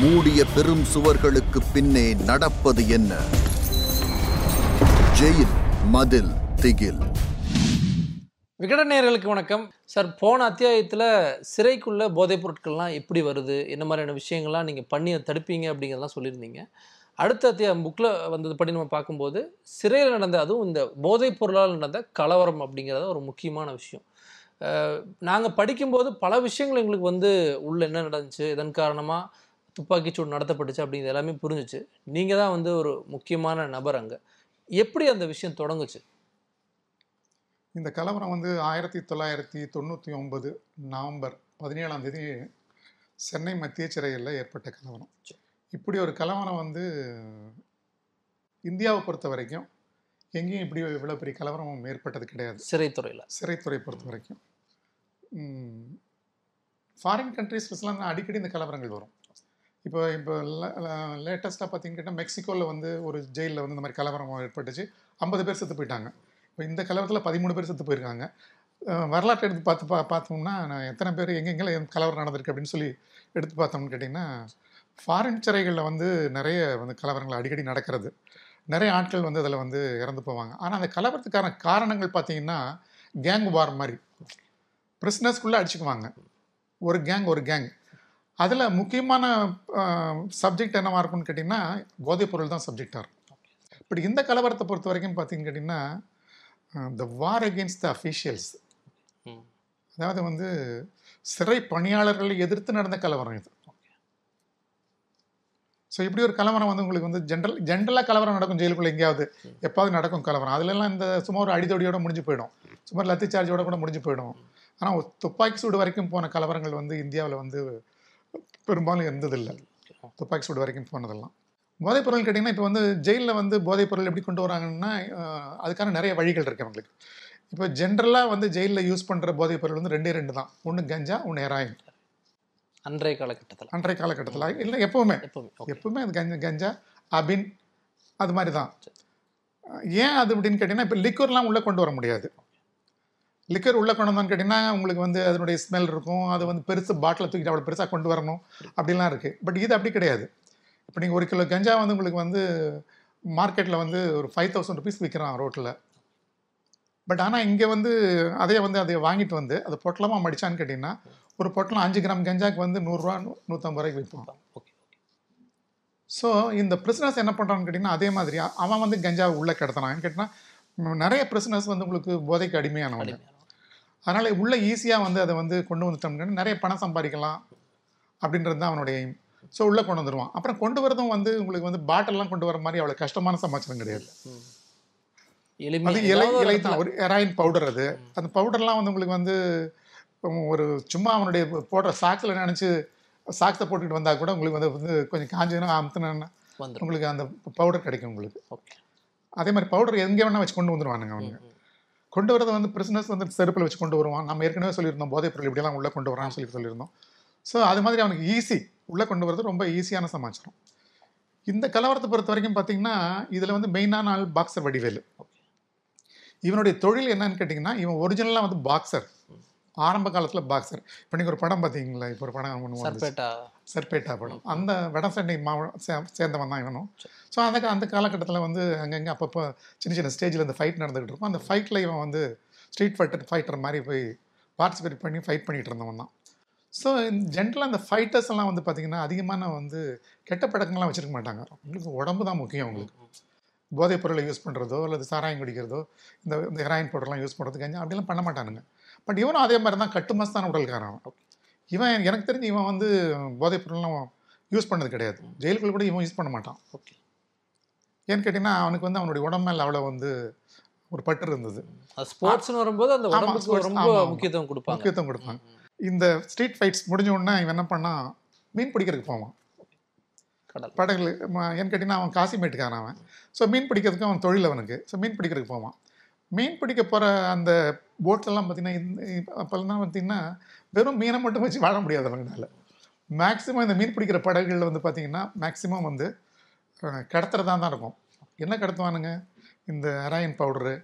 மூடிய பெரும் சுவர்களுக்கு பின்னே நடப்பது என்ன? ஜெயில் மதில் திகில். விகட நேயர்களுக்கு வணக்கம். சார் போன அத்தியாயத்தில் சிறைக்குள்ள போதைப் பொருட்கள்லாம் எப்படி வருது? என்ன மாதிரியான விஷயங்கள்லாம் நீங்கள் பண்ணி தடுப்பீங்க அப்படிங்கிறதெல்லாம் சொல்லியிருந்தீங்க. அடுத்த அத்தியாயம் புக்கில் வந்தது படி நம்ம பார்க்கும்போது சிறையில் நடந்த அதுவும் இந்த போதைப் பொருளால் நடந்த கலவரம் அப்படிங்கிறத ஒரு முக்கியமான விஷயம். நாங்கள் படிக்கும்போது பல விஷயங்கள் எங்களுக்கு வந்து உள்ள என்ன நடந்துச்சு? இதன் காரணமாக துப்பாக்கிச்சூடு நடத்தப்பட்டுச்சு அப்படிங்கிறது எல்லாமே புரிஞ்சுச்சு. நீங்கள் தான் வந்து ஒரு முக்கியமான நபர் அங்கே. எப்படி அந்த விஷயம் தொடங்குச்சு? இந்த கலவரம் வந்து ஆயிரத்தி தொள்ளாயிரத்தி தொண்ணூற்றி ஒன்பது நவம்பர் பதினேழாம் தேதி சென்னை மத்திய சிறையில் ஏற்பட்ட கலவரம். இப்படி ஒரு கலவரம் வந்து இந்தியாவை பொறுத்த வரைக்கும் எங்கேயும் இப்படி இவ்வளோ பெரிய கலவரம் ஏற்பட்டது கிடையாது. சிறைத்துறையில். சிறைத்துறை பொறுத்த வரைக்கும். ஃபாரின் கண்ட்ரீஸ்லாம் அடிக்கடி இந்த கலவரங்கள் வரும். இப்போ இப்போ லேட்டஸ்ட்டாக பார்த்தீங்கன்னா மெக்சிகோவில் வந்து ஒரு ஜெயிலில் வந்து இந்த மாதிரி கலவரம் ஏற்பட்டுச்சு. ஐம்பது பேர் செத்து போயிட்டாங்க. இப்போ இந்த கலவரத்தில் பதிமூணு பேர் செத்து போயிருக்காங்க. வரலாற்றை எடுத்து பார்த்து பா பார்த்தோம்னா நான் எத்தனை பேர் எங்கெங்கெல்லாம் கலவரம் நடந்திருக்கு அப்படின்னு சொல்லி எடுத்து பார்த்தோம்னு கேட்டிங்கன்னா ஃபாரின் சிறைகளில் வந்து நிறைய வந்து கலவரங்கள் அடிக்கடி நடக்கிறது. நிறைய ஆட்கள் வந்து அதில் வந்து இறந்து போவாங்க. ஆனால் அந்த கலவரத்துக்கான காரணங்கள் பார்த்தீங்கன்னா கேங் வார் மாதிரி. பிரிஸ்னஸ்குள்ளே அடிச்சுக்குவாங்க. ஒரு கேங் ஒரு கேங் அதில் முக்கியமான சப்ஜெக்ட் என்னவா இருக்கும்னு கேட்டிங்கன்னா போதைப் பொருள் தான் சப்ஜெக்டாக இருக்கும். இப்படி இந்த கலவரத்தை பொறுத்த வரைக்கும் பார்த்தீங்கன்னு கேட்டிங்கன்னா த வார் அகேன்ஸ்ட் த அஃபீஷியல்ஸ். அதாவது வந்து சிறை பணியாளர்களை எதிர்த்து நடந்த கலவரம் இது. ஸோ இப்படி ஒரு கலவரம் வந்து உங்களுக்கு வந்து ஜென்ரல் ஜென்ரலாக கலவரம் நடக்கும் ஜெயிலுக்குள்ள எங்கேயாவது எப்பாவது நடக்கும் கலவரம். அதுலலாம் இந்த சும்மா ஒரு அடிதடியோட முடிஞ்சு போயிடும். சும்மா லத்தி சார்ஜோட கூட முடிஞ்சு போயிடும். ஆனால் துப்பாக்கி சூடு வரைக்கும் போன கலவரங்கள் வந்து இந்தியாவில் வந்து பெரும்பாலும் இருந்ததில்லை. துப்பாக்கி சூடு வரைக்கும் போனதெல்லாம். போதைப் பொருள் கேட்டிங்கன்னா இப்போ வந்து ஜெயிலில் வந்து போதைப் பொருள் எப்படி கொண்டு வராங்கன்னா அதுக்கான நிறைய வழிகள் இருக்கு அவங்களுக்கு. இப்போ ஜென்ரலாக வந்து ஜெயிலில் யூஸ் பண்ணுற போதைப் பொருள் வந்து ரெண்டே ரெண்டு தான். ஒன்று கஞ்சா ஒன்று ஹெராயின். அன்றைய காலகட்டத்தில். அன்றைய காலகட்டத்தில். இல்லை எப்போவுமே. எப்பவுமே அது கஞ்சா கஞ்சா அபின் அது மாதிரி தான். ஏன் அது அப்படின்னு கேட்டிங்கன்னா இப்போ லிக்வர்லாம் உள்ளே கொண்டு வர முடியாது. லிக்கர் உள்ளே கொண்டு வந்தோன்னு கேட்டிங்கன்னா உங்களுக்கு வந்து அதனுடைய ஸ்மெல் இருக்கும். அது வந்து பெருசு பாட்டில் தூக்கிட்டு அவ்வளோ பெருசாக கொண்டு வரணும். அப்படிலாம் இருக்குது பட் இது அப்படி கிடையாது. இப்போ நீங்கள் ஒரு கிலோ கஞ்சா வந்து உங்களுக்கு வந்து மார்க்கெட்டில் வந்து ஒரு ஃபைவ் தௌசண்ட் ருபீஸ் விற்கிறான் ரோட்டில் பட் ஆனால் இங்கே வந்து அதே வந்து அதை வாங்கிட்டு வந்து அதை பொட்டலமாக மடிச்சான்னு கேட்டிங்கன்னா ஒரு பொட்டலம் அஞ்சு கிராம் கஞ்சாக்கு வந்து நூறுரூவா நூற்றம்பது ரூபாய்க்கு விற்பான். ஓகே ஸோ இந்த பிரிசனர்ஸ் என்ன பண்ணுறான்னு கேட்டிங்கன்னா அதே மாதிரி அவன் வந்து கஞ்சாவை உள்ளே கிடத்தினான்னு கேட்டிங்கன்னா நிறைய பிரிசனர்ஸ் வந்து உங்களுக்கு போதைக்கு அடிமையானவங்க. அதனால் உள்ளே ஈஸியாக வந்து அதை வந்து கொண்டு வந்துட்டோம்னா நிறைய பணம் சம்பாதிக்கலாம் அப்படின்றது தான் அவனுடைய எய்ம் ஸோ உள்ளே கொண்டு வந்துடுவான் அப்புறம் கொண்டு வரதும் வந்து உங்களுக்கு வந்து பாட்டில்லாம் கொண்டு வர மாதிரி அவ்வளோ கஷ்டமான சமாச்சாரம் கிடையாது. அது இலை இலை தான் ஒரு ஹெராயின் பவுடர் அது. அந்த பவுடர்லாம் வந்து உங்களுக்கு வந்து ஒரு சும்மா அவனுடைய போடுற சாக்கில் நினச்சி சாக்ஸை போட்டுக்கிட்டு வந்தால் கூட உங்களுக்கு வந்து வந்து கொஞ்சம் காஞ்சுன்னா அமுத்துனா உங்களுக்கு அந்த பவுடர் கிடைக்கும் உங்களுக்கு. அதே மாதிரி பவுடர் எங்கே வேணால் வச்சு கொண்டு வந்துருவானுங்க அவனுங்க. கொண்டு வரது வந்து பிரிசனஸ் வந்து செருப்பில் வச்சு கொண்டு வருவான். நம்ம ஏற்கனவே சொல்லியிருந்தோம் போதைப் பொருள் இப்படியெல்லாம் உள்ளே கொண்டு வரான்னு சொல்லி சொல்லியிருந்தோம். ஸோ அது மாதிரி அவனுக்கு ஈஸி உள்ளே கொண்டு வரது ரொம்ப ஈஸியான சமாச்சாரம். இந்த கலவரத்தை பொறுத்த வரைக்கும் பார்த்தீங்கன்னா இதில் வந்து மெயினான ஆள் பாக்ஸர் வடிவேலு. இவனுடைய தொழில் என்னன்னு கேட்டிங்கன்னா இவன் ஒரிஜினலாக வந்து பாக்ஸர் ஆரம்ப காலத்தில் பாக்ஸர் இப்போ நீங்கள் ஒரு படம் பார்த்தீங்களா இப்போ ஒரு படம் ஒன்று. சர்பேட்டா. சர்பேட்டா படம். அந்த வடசென்னை மாவட்டம் சே சேர்ந்தவன் தான் இவனும். ஸோ அந்த அந்த காலகட்டத்தில் வந்து அங்கங்கே அப்பப்போ சின்ன சின்ன ஸ்டேஜில் இந்த ஃபைட் நடந்துகிட்டு இருக்கும். அந்த ஃபைட்டில் இவன் வந்து ஸ்ட்ரீட் ஃபைட்டர் ஃபைட்டர் மாதிரி போய் பார்ட்டிசிபேட் பண்ணி ஃபைட் பண்ணிகிட்டு இருந்தவன் தான். ஸோ ஜென்ரலாக அந்த ஃபைட்டர்ஸ் எல்லாம் வந்து பார்த்திங்கன்னா அதிகமான வந்து கெட்ட பழக்கங்கள்லாம் வச்சுருக்க மாட்டாங்க. உங்களுக்கு உடம்பு தான் முக்கியம் உங்களுக்கு போதைப் பொருளை யூஸ் பண்ணுறதோ அல்லது சாராயம் குடிக்கிறதோ இந்த இந்த ஹெராயின் பவுடர்லாம் யூஸ் பண்ணுறது கஞ்சா அப்படிலாம் பண்ண மாட்டானுங்க. பட் இவனும் அதே மாதிரி தான் கட்டுமஸ்தான உடல்காரன். இவன் எனக்கு தெரிஞ்சு இவன் வந்து போதைப் பொருள்லாம் யூஸ் பண்ணது கிடையாது. ஜெயிலுக்குள்ள கூட இவன் யூஸ் பண்ண மாட்டான். ஓகே ஏன்னு கேட்டிங்கன்னா அவனுக்கு வந்து அவனுடைய உடம்பு அவ்வளோ வந்து ஒரு பற்று இருந்தது. ஸ்போர்ட்ஸ்னு வரும்போது அந்த உடம்புக்கு ரொம்ப. முக்கியத்துவம் கொடுப்பாங்க. முக்கியத்துவம் கொடுப்பாங்க. இந்த ஸ்ட்ரீட் ஃபைட்ஸ் முடிஞ்ச உடனே இவன் என்ன பண்ணான் மீன் பிடிக்கிறதுக்கு போவான். கடல். படகுல ம- ஏன்னு கேட்டிங்கன்னா அவன் காசிமேட்டுக்காரன் அவன். ஸோ மீன் பிடிக்கிறதுக்கு அவன் தொழில் அவனுக்கு. ஸோ மீன் பிடிக்கிறதுக்கு போவான். மீன் பிடிக்க போகிற அந்த போட்லலாம் பார்த்தீங்கன்னா இந்த அப்போல்லாம் பார்த்தீங்கன்னா வெறும் மீனை மட்டும் வச்சு வாழ முடியாது அவங்களால. மேக்ஸிமம் இந்த மீன் பிடிக்கிற படகுகளில் வந்து பார்த்தீங்கன்னா மேக்ஸிமம் வந்து கடத்துறதா தான் இருக்கும். என்ன கடத்துவானுங்க? இந்த ஹெராயின் பவுடரு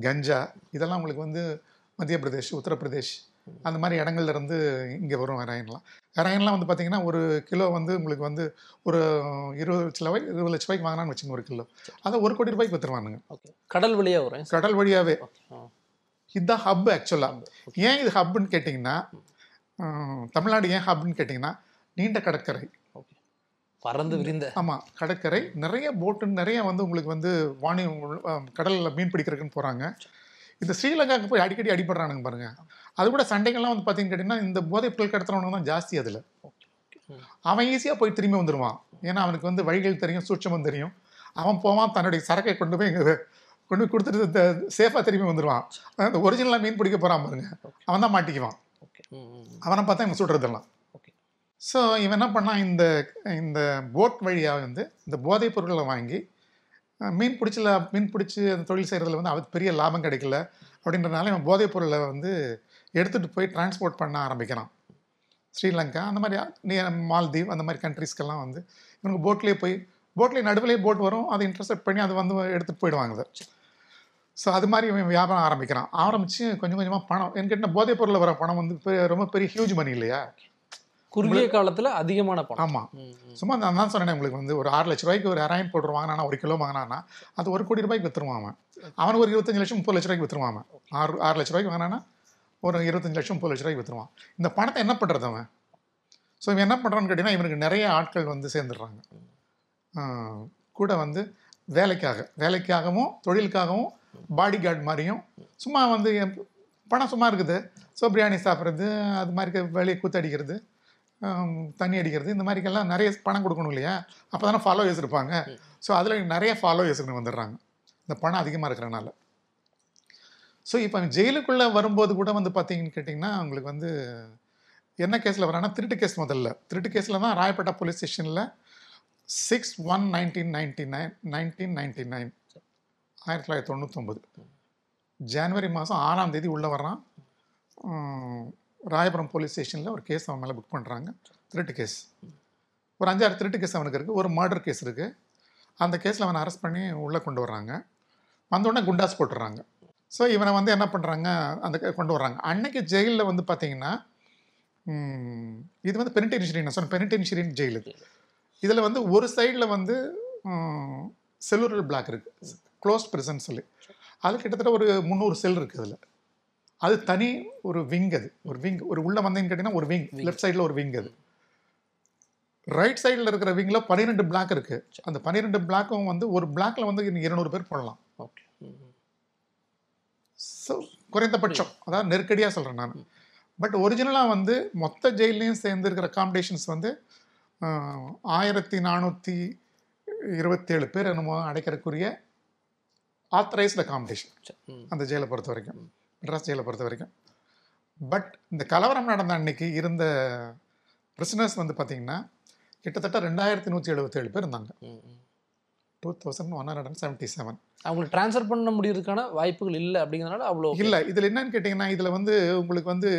கஞ்சா இதெல்லாம் உங்களுக்கு வந்து மத்திய பிரதேஷ் உத்தரப்பிரதேஷ் அந்த மாதிரி இடங்கள்ல இருந்து இங்கே வரும் ஹெராயின்லாம் ஹெராயின்லாம் வந்து பார்த்தீங்கன்னா ஒரு கிலோ வந்து உங்களுக்கு வந்து ஒரு இருபது லட்ச ரூபாய் இருபது லட்ச ரூபாய்க்கு வாங்கினான்னு வச்சுங்க ஒரு கிலோ. அதை ஒரு கோடி ரூபாய்க்கு வித்துருவானுங்க. கடல் வழியா வரும். கடல் ஆ. இதுதான் ஹப் ஆக்சுவலாக ஏன் இது ஹப்னு கேட்டிங்கன்னா தமிழ்நாடு ஏன் ஹப்னு கேட்டிங்கன்னா நீண்ட கடற்கரை. பறந்து விரிந்த. ஆமாம் கடற்கரை. நிறைய போட்டு நிறைய வந்து உங்களுக்கு வந்து வாணி கடலில் மீன் பிடிக்கிறதுக்குன்னு போகிறாங்க இந்த ஸ்ரீலங்காவுக்கு போய் அடிக்கடி அடிபடுறானுங்க பாருங்க. அது கூட சண்டைகள்லாம் வந்து பார்த்தீங்கன்னு கேட்டிங்கன்னா இந்த போதைப் பொருள் கடத்துறவனுங்க தான் ஜாஸ்தி அதில். அவன் ஈஸியாக போய் திரும்பி வந்துடுவான் ஏன்னா அவனுக்கு வந்து வழிகள் தெரியும் சூட்சமும் தெரியும். அவன் போவான் தன்னுடைய சரக்கை கொண்டு போய் இங்கே கொண்டு கொடுத்துட்டு சேஃபாக திரும்பி வந்துடுவான் அந்த ஒரிஜினலாக மீன் பிடிக்க போகிறான் பாருங்க. அவன் தான் மாட்டிக்குவான். அவனை பார்த்தா இவன் சுடுறதெல்லாம் ஓகே ஸோ இவன் என்ன பண்ணான் இந்த இந்த போட் வழியாக வந்து இந்த போதைப் பொருட்களை வாங்கி மீன் பிடிச்சல மீன் பிடிச்சி அந்த தொழில் செய்கிறதுல வந்து அவருக்கு பெரிய லாபம் கிடைக்கல. அப்படின்றனால இவன் போதைப் பொருளை வந்து எடுத்துகிட்டு போய் டிரான்ஸ்போர்ட் பண்ண ஆரம்பிக்கிறான். ஸ்ரீலங்கா அந்த மாதிரி நீ மால்தீவ் அந்த மாதிரி கண்ட்ரீஸ்க்கெல்லாம் வந்து இவனுக்கு போட்லேயே போய் போட்லேயே நடுவிலே போட் வரும். அதை இன்டர்செப்ட் பண்ணி அது வந்து எடுத்துகிட்டு போயிடுவாங்க ஸோ அது மாதிரி இவன் வியாபாரம் ஆரம்பிக்கிறான். ஆரம்பித்து கொஞ்சம் கொஞ்சமாக பணம். என்கிட்ட போதைப் பொருளில் வர பணம் வந்து ரொம்ப பெரிய ஹியூஜ் மணி இல்லையா? குறுகிய காலத்துல அதிகமான பணம். ஆமாம். சும்மா நான் தான் சொன்னேன் உங்களுக்கு வந்து ஒரு ஆறு லட்ச ரூபாய்க்கு ஒரு ஹெராயின் பவுடர் வாங்கினானா ஒரு கிலோ வாங்கினானா அது ஒரு கோடி ரூபாய்க்கு வித்துருவான் அவன். அவனுக்கு ஒரு இருபத்தஞ்சு லட்சம் முப்பது லட்ச ரூபாய்க்கு வித்துருவான் அவன். ஆறு ஆறு லட்ச ரூபாய்க்கு வாங்கினானா ஒரு இருபத்தஞ்சு லட்சம் முப்பது லட்ச ரூபாய்க்கு வித்துருவான். இந்த பணத்தை என்ன பண்ணுறது அவன்? ஸோ இவன் என்ன பண்ணுறான்னு கேட்டிங்கன்னா இவனுக்கு நிறைய ஆட்கள் வந்து சேர்ந்துடுறாங்க. கூட வந்து வேலைக்காக வேலைக்காகவும் தொழிலுக்காகவும் பாடி கார்டு மாதிரியும் சும்மா வந்து பணம் சும்மா இருக்குது. ஸோ பிரியாணி சாப்பிட்றது அது மாதிரி வெளியே கூத்தடிக்கிறது தண்ணி அடிக்கிறது இந்த மாதிரிக்கெல்லாம் நிறைய பணம் கொடுக்கணும் இல்லையா? அப்போ தானே ஃபாலோவர்ஸ் இருப்பாங்க. ஸோ அதில் நிறைய ஃபாலோவர்ஸ் வந்துடுறாங்க. இந்த பணம் அதிகமாக இருக்கிறனால. ஸோ இப்போ ஜெயிலுக்குள்ளே வரும்போது கூட வந்து பார்த்தீங்கன்னு கேட்டிங்கன்னா உங்களுக்கு வந்து என்ன கேஸில் வரானா திருட்டு கேஸ் முதல்ல. திருட்டு கேஸில் தான் ராயப்பேட்டா போலீஸ் ஸ்டேஷனில் six one nineteen ninety nine nineteen ninety nine ஆயிரத்தி தொள்ளாயிரத்தி தொண்ணூத்தொம்பது. ஜான்வரி மாதம் ஆறாம் தேதி உள்ளே வர்றான். ராயபுரம் போலீஸ் ஸ்டேஷனில் ஒரு கேஸ் அவன் மேலே புக் பண்ணுறாங்க திருட்டு கேஸ். ஒரு அஞ்சாறு திருட்டு கேஸ் அவனுக்கு இருக்குது ஒரு மர்டர் கேஸ் இருக்குது அந்த கேஸில் அவனை அரெஸ்ட் பண்ணி உள்ளே கொண்டு வர்றாங்க. வந்தோடனே குண்டாஸ் போட்டுடுறாங்க ஸோ இவனை வந்து என்ன பண்ணுறாங்க அந்த கொண்டு வர்றாங்க. அன்னைக்கு ஜெயிலில் வந்து பார்த்தீங்கன்னா இது வந்து பெனிடென்ஷரி நான் சொன்னேன் பெனிடென்ஷரின் ஜெயில் இது. இதில் வந்து ஒரு சைடில் வந்து செல்லுரல் பிளாக் இருக்குது க்ளோஸ்ட் prison சொல்லி அது கிட்டத்தட்ட ஒரு முந்நூறு செல் இருக்குது அதில். அது தனி ஒரு விங் அது. ஒரு விங் ஒரு உள்ள வந்தீங்கன்னு கேட்டிங்கன்னா ஒரு விங் லெஃப்ட் சைடில் ஒரு விங் அது. ரைட் சைடில் இருக்கிற விங்கில் பன்னிரெண்டு பிளாக் இருக்குது அந்த பன்னிரெண்டு பிளாக்கும் வந்து ஒரு பிளாக்ல வந்து இன்னும் இருநூறு பேர் போடலாம். ஓகே. ஸோ குறைந்தபட்சம். அதாவது நெருக்கடியாக சொல்கிறேன் நான். பட் ஒரிஜினலாக வந்து மொத்த ஜெயிலையும் சேர்ந்து இருக்கிற அகாமடேஷன்ஸ் வந்து ஆயிரத்தி நானூற்றி இருபத்தேழு பேர் என்னமோ அடைக்கிறதுக்குரிய ஆத்தரைஸ்டு அகாமடேஷன் சரி, ம். அந்த ஜெயிலை பொறுத்த வரைக்கும் மெட்ராஸ் ஜெயிலை பொறுத்த வரைக்கும் பட் இந்த கலவரம் நடந்த அன்னைக்கு இருந்த பிரிசனர்ஸ் வந்து பார்த்தீங்கன்னா கிட்டத்தட்ட ரெண்டாயிரத்தி நூற்றி எழுபத்தேழு பேர் இருந்தாங்க. Two thousand one hundred and seventy seven அவங்களுக்கு ட்ரான்ஸ்ஃபர் பண்ண முடியறதுக்கான வாய்ப்புகள் இல்லை அப்படிங்கிறதுனால அவ்வளோ இல்லை இதில் என்னன்னு கேட்டிங்கன்னா இதில் வந்து உங்களுக்கு வந்து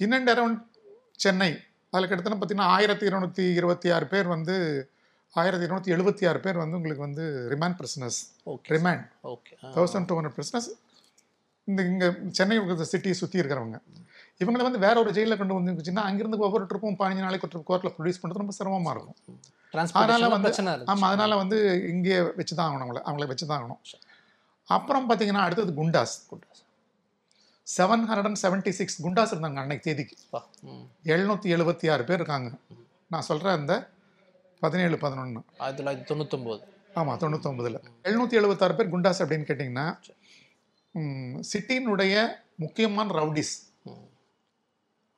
இன் அண்ட் அரௌண்ட் சென்னை அதில் கிட்டத்தட்ட பார்த்தீங்கன்னா ஆயிரத்தி இருநூத்தி இருபத்தி ஆறு பேர் வந்து ஆயிரத்தி இருநூத்தி எழுபத்தி ஆறு பேர் வந்து உங்களுக்கு வந்து remand prisoners okay remand okay. Thousand two hundred prisoners இந்த இங்கே சென்னை சிட்டியை சுற்றி இருக்கிறவங்க. இவங்களை வந்து வேற ஒரு ஜெயிலில் கொண்டு வந்துச்சுன்னா அங்கிருந்து ஒவ்வொரு ட்ரிப்பும் பதினஞ்சு நாளைக்கு ஒரு கோர்ட்டில் ப்ரொடியூஸ் பண்ணுறது ரொம்ப சிரமமாக இருக்கும். அதனால வந்து ஆமாம் அதனால வந்து இங்கேயே வச்சு தான் ஆகணும் அவங்கள அவங்கள வச்சு தான் ஆகணும் அப்புறம் பார்த்தீங்கன்னா அடுத்தது goondas. Seven hundred and seventy six goondas இருந்தாங்க அன்னைக்கு தேதிக்கு. எழுநூற்றி எழுபத்தி ஆறு பேர் இருக்காங்க. நான் சொல்கிறேன் அந்த பதினேழு பதினொன்று ஆயிரத்தி தொள்ளாயிரத்தி தொண்ணூத்தொம்போது. ஆமாம் தொண்ணூத்தொம்பதில். எழுநூற்றி எழுபத்தாறு பேர் குண்டாஸ் அப்படின்னு கேட்டிங்கன்னா சிட்டியினுடைய முக்கியமான ரவுடிஸ்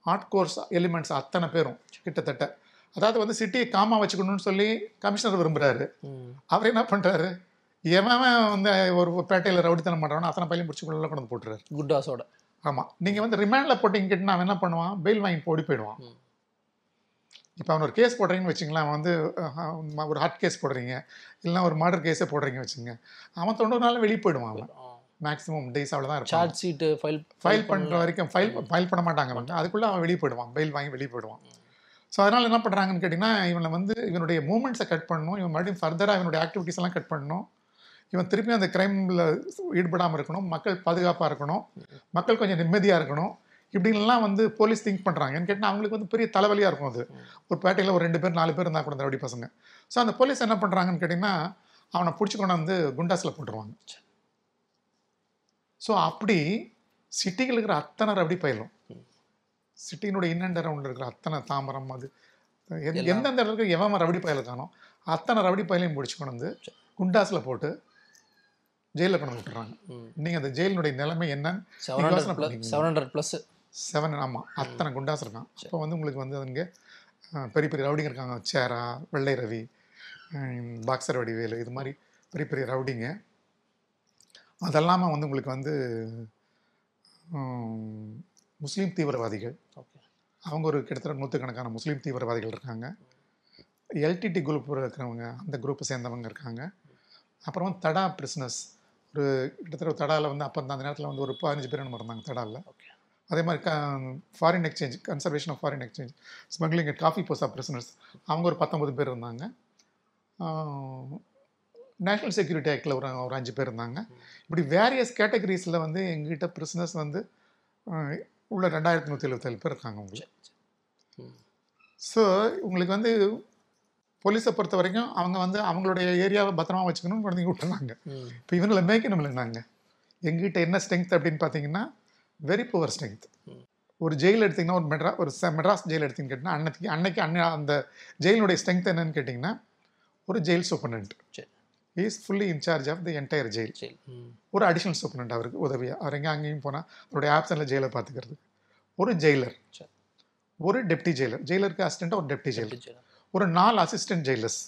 ஹார்ட் கோர்ஸ் எலிமெண்ட்ஸ் அத்தனை பேரும் கிட்டத்தட்ட. அதாவது வந்து சிட்டியை காமா வச்சுக்கணும்னு சொல்லி கமிஷனர் விரும்புகிறாரு அவர் என்ன பண்ணுறாரு எவன் வந்து ஒரு பேட்டையில் ரவுடித்தனம் பண்ணுறானோ அத்தனை பையன் பிடிச்சி உள்ள கொண்டு போட்டுறாரு. குட்டாஸோட ஆமாம் நீங்கள் வந்து ரிமாண்டில் போட்டிங்க கேட்டுனா அவன் என்ன பண்ணுவான்? பெயில் வாங்கி ஓடி போயிடுவான். இப்போ அவன் ஒரு கேஸ் போடுறீங்கன்னு வச்சுங்களேன் அவன் வந்து ஒரு ஹார்ட் கேஸ் போடுறீங்க. இல்லைன்னா ஒரு மர்டர் கேஸே போடுறீங்க வச்சுங்க அவன் தொண்ணூறு நாள் வெளியே போயிடுவான் அவன். மேக்ஸிமம் டேஸ் அவ்வளோ தான் சார்ஜ் ஷீட்டு ஃபைல் ஃபைல் பண்ணுற வரைக்கும் ஃபைல் ஃபைல் பண்ண மாட்டாங்க அவங்க அதுக்குள்ளே அவன் வெளியே போயிடுவான். பெயில் வாங்கி வெளியே போயிடுவான். ஸோ அதனால் என்ன பண்ணுறாங்கன்னு கேட்டிங்கன்னா இவனை வந்து இவனுடைய மூமெண்ட்ஸை கட் பண்ணணும். இவன் மறுபடியும் ஃபர்தராக இவனுடைய ஆக்டிவிட்டீஸ் எல்லாம் கட் பண்ணணும். இவன் திருப்பி அந்த கிரைமில் ஈடுபடாமல் இருக்கணும். மக்கள் பாதுகாப்பாக இருக்கணும். மக்கள் கொஞ்சம் நிம்மதியாக இருக்கணும். இப்படின்லாம் வந்து போலீஸ் திங்க் பண்ணுறாங்க ஏன்னு கேட்டால் அவங்களுக்கு வந்து பெரிய தலைவலியாக இருக்கும் அது. ஒரு பேட்டையில் ஒரு ரெண்டு பேர் நாலு பேர் இருந்தால் கூட ரவுடி பசங்க. ஸோ அந்த போலீஸ் என்ன பண்ணுறாங்கன்னு கேட்டிங்கன்னா அவனை பிடிச்சி கொண்டு வந்து குண்டாஸில் போட்டுருவாங்க. ஸோ அப்படி சிட்டியில் இருக்கிற அத்தனை ரவுடி பயிலும். சிட்டியினுடைய இன்னண்ட ரவுண்டில் இருக்கிற அத்தனை தாம்பரம் அது. எந்தெந்த இடத்துல எவன் ரவுடி பயல காணும் அத்தனை ரவுடி பயலையும் பிடிச்சி கொண்டு வந்து குண்டாஸில் போட்டு ஜெயிலில் கொண்டு விட்டுறாங்க. நீங்கள் அந்த ஜெயிலினுடைய நிலைமை என்னன்னு ப்ளஸ். செவன் ஆமாம் அத்தனை குண்டாஸ் இருக்கான். இப்போ வந்து உங்களுக்கு வந்து அங்கே பெரிய பெரிய ரவுடிங்க இருக்காங்க. சேரா வெள்ளை ரவி பாக்ஸர் வடிவேலு இது மாதிரி பெரிய பெரிய ரவுடிங்க. அதெல்லாமல் வந்து உங்களுக்கு வந்து முஸ்லீம் தீவிரவாதிகள். ஓகே. அவங்க ஒரு கிட்டத்தட்ட நூற்றுக்கணக்கான முஸ்லீம் தீவிரவாதிகள் இருக்காங்க. எல்டிடி குரூப் இருக்கிறவங்க அந்த குரூப்பை சேர்ந்தவங்க இருக்காங்க. அப்புறம் தடா பிரிஸ்னஸ் ஒரு கிட்டத்தட்ட தடாவில் வந்து அப்போ அந்த நேரத்தில் வந்து ஒரு பதினஞ்சு பேர் நம்ம இருந்தாங்க தடாவில் ஓகே. அதே மாதிரி க foreign exchange conservation of foreign exchange smuggling at COFEPOSA prisoners அவங்க ஒரு பத்தொம்பது பேர் இருந்தாங்க. நேஷ்னல் செக்யூரிட்டி ஆக்டில் ஒரு ஒரு அஞ்சு பேர் இருந்தாங்க. இப்படி வேரியஸ் கேட்டகரிஸில் வந்து எங்ககிட்ட பிரிசனர்ஸ் வந்து உள்ள ரெண்டாயிரத்தி நூற்றி எழுபத்தேழு பேர் இருக்காங்க உங்களுக்கு. ஸோ உங்களுக்கு வந்து போலீஸை பொறுத்த வரைக்கும் அவங்க வந்து அவங்களுடைய ஏரியாவை பத்திரமா வச்சுக்கணும்னு குழந்தைங்க விட்டுருந்தாங்க. இப்போ இவங்களை மேய்க்கணும்ல நாங்கள் எங்ககிட்ட என்ன ஸ்ட்ரென்த் அப்படின்னு பார்த்தீங்கன்னா வெரி புவர் ஸ்ட்ரென்த். ஒரு ஜெயில் எடுத்திங்கன்னா ஒரு மெட்ரா ஒரு மெட்ராஸ் ஜெயில் எடுத்தீங்கன்னு கேட்டிங்கன்னா அன்னைக்கு அன்னைக்கு அன்ன அந்த ஜெயிலுடைய ஸ்ட்ரென்த் என்னன்னு கேட்டிங்கன்னா ஒரு ஜெயில் சூப்பரண்ட் சரி. Is fully in charge of the entire jail. ஒரு அடிஷனல் சூப்பரண்ட் அவருக்கு உதவியாக அவர் எங்கே அங்கேயும் போனால் அவருடைய ஆப்ஷனில் ஜெயிலை பார்த்துக்கிறது ஒரு ஜெயிலர் சரி. ஒரு டெப்டி ஜெயிலர் ஜெயிலருக்கு அசிஸ்டண்ட்டாக ஒரு டெப்டி ஜெயிலர். ஒரு நாலு அசிஸ்டன்ட் ஜெயிலர்ஸ்.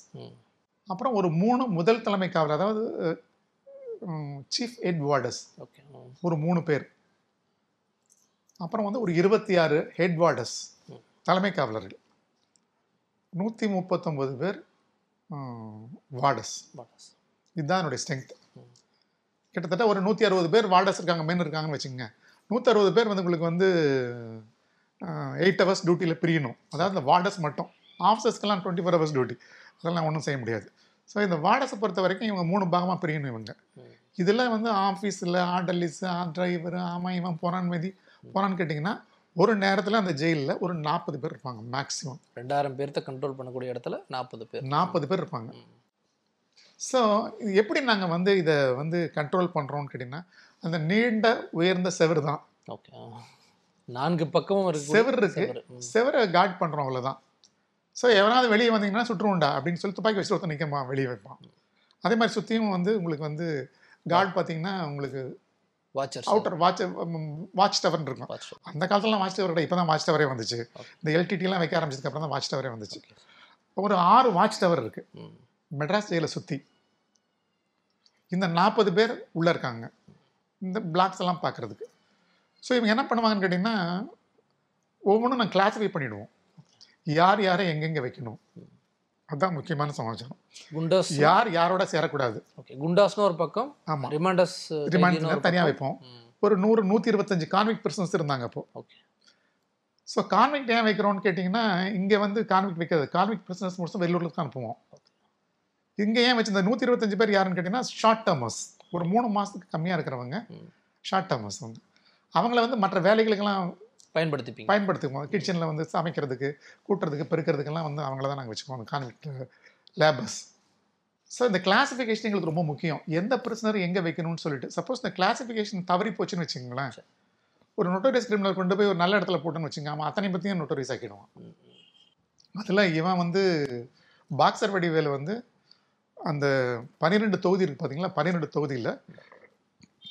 அப்புறம் ஒரு மூணு முதல் தலைமை காவலர் அதாவது சீஃப் ஹெட் வார்டர்ஸ். ஒரு மூணு பேர் அப்புறம் வந்து ஒரு இருபத்தி ஆறு ஹெட் வார்டர்ஸ். தலைமை காவலர்கள். நூற்றி முப்பத்தொம்பது பேர் வார்டர்ஸ். இதுதான் என்னுடைய ஸ்ட்ரென்த். கிட்டத்தட்ட ஒரு நூற்றி அறுபது பேர் வார்டர்ஸ் இருக்காங்க மென் இருக்காங்கன்னு வச்சுக்கோங்க. நூற்றி அறுபது பேர் வந்து உங்களுக்கு வந்து எயிட் ஹவர்ஸ் டியூட்டியில் பிரியணும். அதாவது இந்த வார்டர்ஸ் மட்டும். ஆஃபீஸர்ஸ்க்கெல்லாம் டுவெண்ட்டி ஃபோர் ஹவர்ஸ் டியூட்டி அதெல்லாம் ஒன்றும் செய்ய முடியாது. ஸோ இந்த வார்டர்ஸை பொறுத்த வரைக்கும் இவங்க மூணு பாகமாக பிரியணும் இவங்க. ம். இதில் வந்து ஆஃபீஸில் ஆர்டர்லிஸ் டிரைவர் ஆமாம் இவன் போனான்னு மீதி போனான்னு கேட்டிங்கன்னா ஒரு நேரத்தில் அந்த ஜெயிலில் ஒரு நாற்பது பேர் இருப்பாங்க மேக்ஸிமம் ரெண்டாயிரம் பேர்த்த கண்ட்ரோல் பண்ணக்கூடிய இடத்துல நாற்பது பேர். நாற்பது பேர் இருப்பாங்க. ஸோ எப்படி நாங்கள் வந்து இதை வந்து கண்ட்ரோல் பண்ணுறோம்னு கேட்டிங்கன்னா அந்த நீண்ட உயர்ந்த செவர் தான். ஓகே. நான்கு பக்கமும் இருக்கு. செவர் இருக்கு. செவரு. காட் பண்ணுறோம் அவ்வளோதான் ஸோ எவனாவது வெளியே வந்தீங்கன்னா சுற்றுருண்டா அப்படின்னு சொல்லி துப்பாக்கி வச்சு ஒருத்தன் நிற்கமா வெளியே வைப்பான். அதே மாதிரி சுற்றியும் வந்து உங்களுக்கு வந்து காட் பார்த்தீங்கன்னா உங்களுக்கு அவுட்டர் வாட்ச் வாட்ச் டவர் இருக்கும் அந்த காலத்துலலாம் வாட்ச் டவர் இப்போ தான் வாட்ச் டவரே வந்துச்சு. இந்த எல்டிடிலாம் வைக்க ஆரம்பிச்சதுக்கு அப்புறம் தான் வாட்ச் டவரே வந்துச்சு. ஒரு ஆறு வாட்ச் டவர் இருக்கு. ம். மெட்ராஸ் ஜெயிலை சுற்றி இந்த நாற்பது பேர் உள்ளே இருக்காங்க. இந்த பிளாக்ஸ் எல்லாம் பார்க்குறதுக்கு ஸோ இவங்க என்ன பண்ணுவாங்கன்னு கேட்டிங்கன்னா ஒவ்வொன்றும் நான் கிளாஸிஃபை பண்ணிடுவோம். யார் யாரை எங்கெங்கே வைக்கணும்? அதுதான் முக்கியமான சமாச்சாரம். குண்டாஸ் யார் யாரோட சேரக்கூடாது. ஓகே குண்டாஸ்னு ஒரு பக்கம் ஆமாம் ரிமாண்டஸ் ரிமாண்ட் தனியாக வைப்போம். ஒரு நூறு நூற்றி இருபத்தஞ்சு கான்விக் பர்சன்ஸ் இருந்தாங்க அப்போ. ஓகே. ஸோ கான்விக் ஏன் வைக்கிறோம்னு கேட்டிங்கன்னா இங்கே வந்து கான்விக் வைக்கிறது கான்விக் பிரிசனர்ஸ் முடிச்சும் வெளியூருக்கு அனுப்புவோம். இங்கே ஏன் வச்சிருந்த நூற்றி இருபத்தஞ்சு பேர் யாருன்னு கேட்டிங்கன்னா ஷார்ட் டேர்மர்ஸ் ஒரு மூணு மாதத்துக்கு கம்மியாக இருக்கிறவங்க. ஷார்ட் டேர்மர்ஸ் அவங்க. அவங்கள வந்து மற்ற வேலைகளுக்கெல்லாம் பயன்படுத்திப்பீங்க. பயன்படுத்துவோம். கிச்சனில் வந்து சமைக்கிறதுக்கு கூட்டுறதுக்கு பெருக்கிறதுக்கெல்லாம் வந்து அவங்கள தான் நாங்கள் வச்சுக்குவோம். கான்விக்ட் லேபர்ஸ் ஸோ இந்த கிளாசிஃபிகேஷன் எங்களுக்கு ரொம்ப முக்கியம். எந்த பிரச்சனை எங்கே வைக்கணும்னு சொல்லிட்டு சப்போஸ் இந்த கிளாசிஃபிகேஷன் தவறி போச்சுன்னு வச்சுங்களேன். ஒரு நொட்டோரியஸ் கிரிமினல் கொண்டு போய் ஒரு நல்ல இடத்துல போட்டுன்னு வச்சுங்க அவன் அத்தனை பற்றியும் நொட்டோரியஸ் ஆக்கிடுவான். அதில் இவன் வந்து பாக்ஸர் வடிவேலு வந்து அந்த பன்னிரெண்டு தொகுதி இருக்குது பார்த்தீங்களா பன்னிரெண்டு தொகுதியில்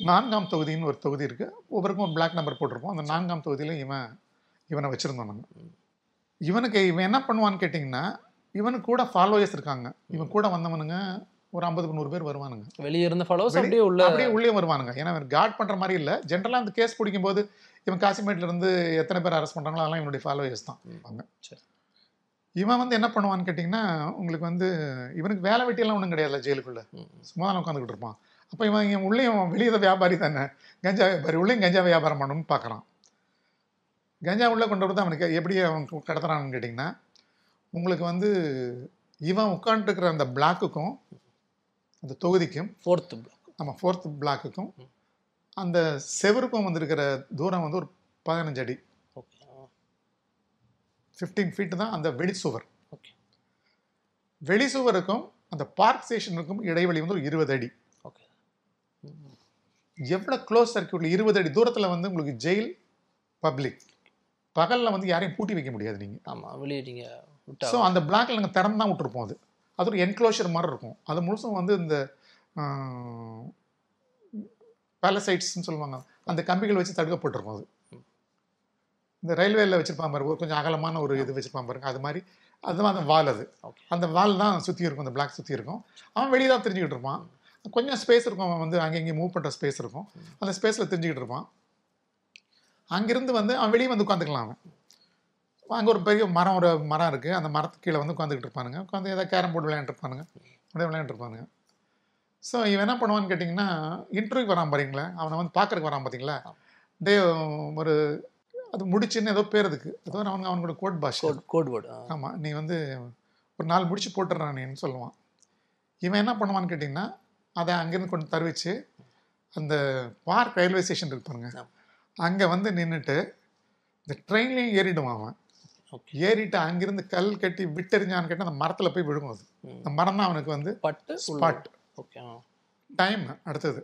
நான்காம் தொகுதின்னு ஒரு தொகுதி இருக்குது ஒவ்வொருக்கும் ஒரு பிளாக் நம்பர் போட்டிருப்போம் அந்த நான்காம் தொகுதியில் இவன் இவனை வச்சுருந்தோம் நாங்கள் இவனுக்கு இவன் என்ன பண்ணுவான்னு கேட்டிங்கன்னா இவனுக்கு கூட ஃபாலோயர்ஸ் இருக்காங்க. இவன் கூட வந்தவனுங்க ஒரு ஐம்பது நூறு பேர் வருவானுங்க. வெளியே இருந்த ஃபாலோவர்ஸ் அப்படியே உள்ள அப்படியே உள்ளே வருவானுங்க. ஏன்னா இவன் கார்ட் பண்ணுற மாதிரி இல்லை. ஜென்ரலாக அந்த கேஸ் பிடிக்கும்போது இவன் காசிமேட்ல இருந்து எத்தனை பேர் அரெஸ்ட் பண்ணுறாங்களோ அதெல்லாம் இவனுடைய ஃபாலோயர்ஸ் தான். அவங்க சரி. இவன் வந்து என்ன பண்ணுவான்னு கேட்டிங்கன்னா உங்களுக்கு வந்து இவனுக்கு வேலை வெட்டியெல்லாம் ஒன்றும் கிடையாது ஜெயிலுக்குள்ள. சும்மா தான் உட்காந்துக்கிட்டு இருப்பான். அப்போ இவன் இவன் உள்ளே இவன் வெளியே வியாபாரி தானே. கஞ்சா வியாபாரி உள்ளே கஞ்சா வியாபாரம் பண்ணணும்னு பார்க்குறான் கஞ்சா உள்ளே கொண்டு வந்து அவனுக்கு எப்படி அவன் கடத்துறான்னு கேட்டிங்கன்னா உங்களுக்கு வந்து இவன் உட்காந்துருக்கிற அந்த பிளாக்குக்கும் அந்த தொகுதிக்கும் ஃபோர்த் நம்ம ஃபோர்த் பிளாக்குக்கும் அந்த செவருக்கும் வந்திருக்கிற தூரம் வந்து ஒரு பதினஞ்சு அடி. ஓகே ஃபிஃப்டீன் ஃபீட் தான் அந்த வெளி சுவர். ஓகே வெளி சுவருக்கும் அந்த பார்க் ஸ்டேஷனுக்கும் இடைவெளி வந்து ஒரு இருபது அடி. எவ்வளோ க்ளோஸ் சர்க்கியூட்ல இருபது அடி தூரத்தில் வந்து உங்களுக்கு ஜெயில் பப்ளிக் பகலில் வந்து யாரையும் பூட்டி வைக்க முடியாது நீங்கள் ஆமாம் வெளியே நீங்கள் ஸோ அந்த பிளாக்ல நாங்கள் திறந்து தான் விட்டுருப்போம் அது. அது ஒரு என்க்ளோஷர் மாதிரி இருக்கும். அது முழுசும் வந்து இந்த பேலசைட்ஸ்னு சொல்லுவாங்க. அந்த கம்பிகள் வச்சு தடுக்கப்பட்டிருக்கும் அது. இந்த ரயில்வேல வச்சிருப்பான் பாருங்க ஒரு கொஞ்சம் அகலமான ஒரு இது வச்சிருப்பான் பாருங்க அது மாதிரி. அதுதான் அந்த வால் அது. அந்த வால் தான் சுற்றி இருக்கும் அந்த பிளாக் சுற்றி இருக்கும். அவன் வெளியே தான் தெரிஞ்சுக்கிட்டு இருப்பான். கொஞ்சம் ஸ்பேஸ் இருக்கும். அவன் வந்து அங்கே இங்கே மூவ் பண்ணுற ஸ்பேஸ் இருக்கும். அந்த ஸ்பேஸில் தெரிஞ்சுக்கிட்டு இருப்பான். அங்கிருந்து வந்து அவன் வெளியே வந்து உட்காந்துக்கலாம் அவன். அங்கே ஒரு பெரிய மரம் ஒரு மரம் இருக்குது அந்த மரத்துக்கு கீழே வந்து உட்காந்துக்கிட்டு இருப்பானுங்க. உட்காந்து ஏதாவது கேரம் போர்டு விளையாண்டுருப்பானுங்க அப்படியே விளையாண்டுருப்பானுங்க ஸோ இவன் என்ன பண்ணுவான்னு கேட்டிங்கன்னா இன்டர்வியூ வரான் பாருங்களா. அவனை வந்து பார்க்கறதுக்கு வரான் பார்த்தீங்களா டே ஒரு அது முடிச்சுன்னு ஏதோ பேர் அதுக்கு. ஏதோ அவனுங்க அவனோட கோட் பாஷை கோட் கோட் வேர்டு ஆமாம் நீ வந்து ஒரு நாள் முடிச்சு போட்டுறானேன்னு சொல்லுவான். இவன் என்ன பண்ணுவான்னு கேட்டிங்கன்னா அதை அங்கேருந்து கொண்டு தருவிச்சு அந்த பார்க் ரயில்வே ஸ்டேஷன் இருக்கு பாருங்க. அங்கே வந்து நின்றுட்டு இந்த ட்ரெயின்லேயும் ஏறிடுவான் அவன். ஏறிட்டு அங்கிருந்து கல் கட்டி விட்டெறிஞ்சான்னு கேட்டால் அந்த மரத்தில் போய் விழுகும் அது. அந்த மரம் தான் அவனுக்கு வந்து பட்டு ஸ்பாட். ஓகே டைம் அடுத்தது.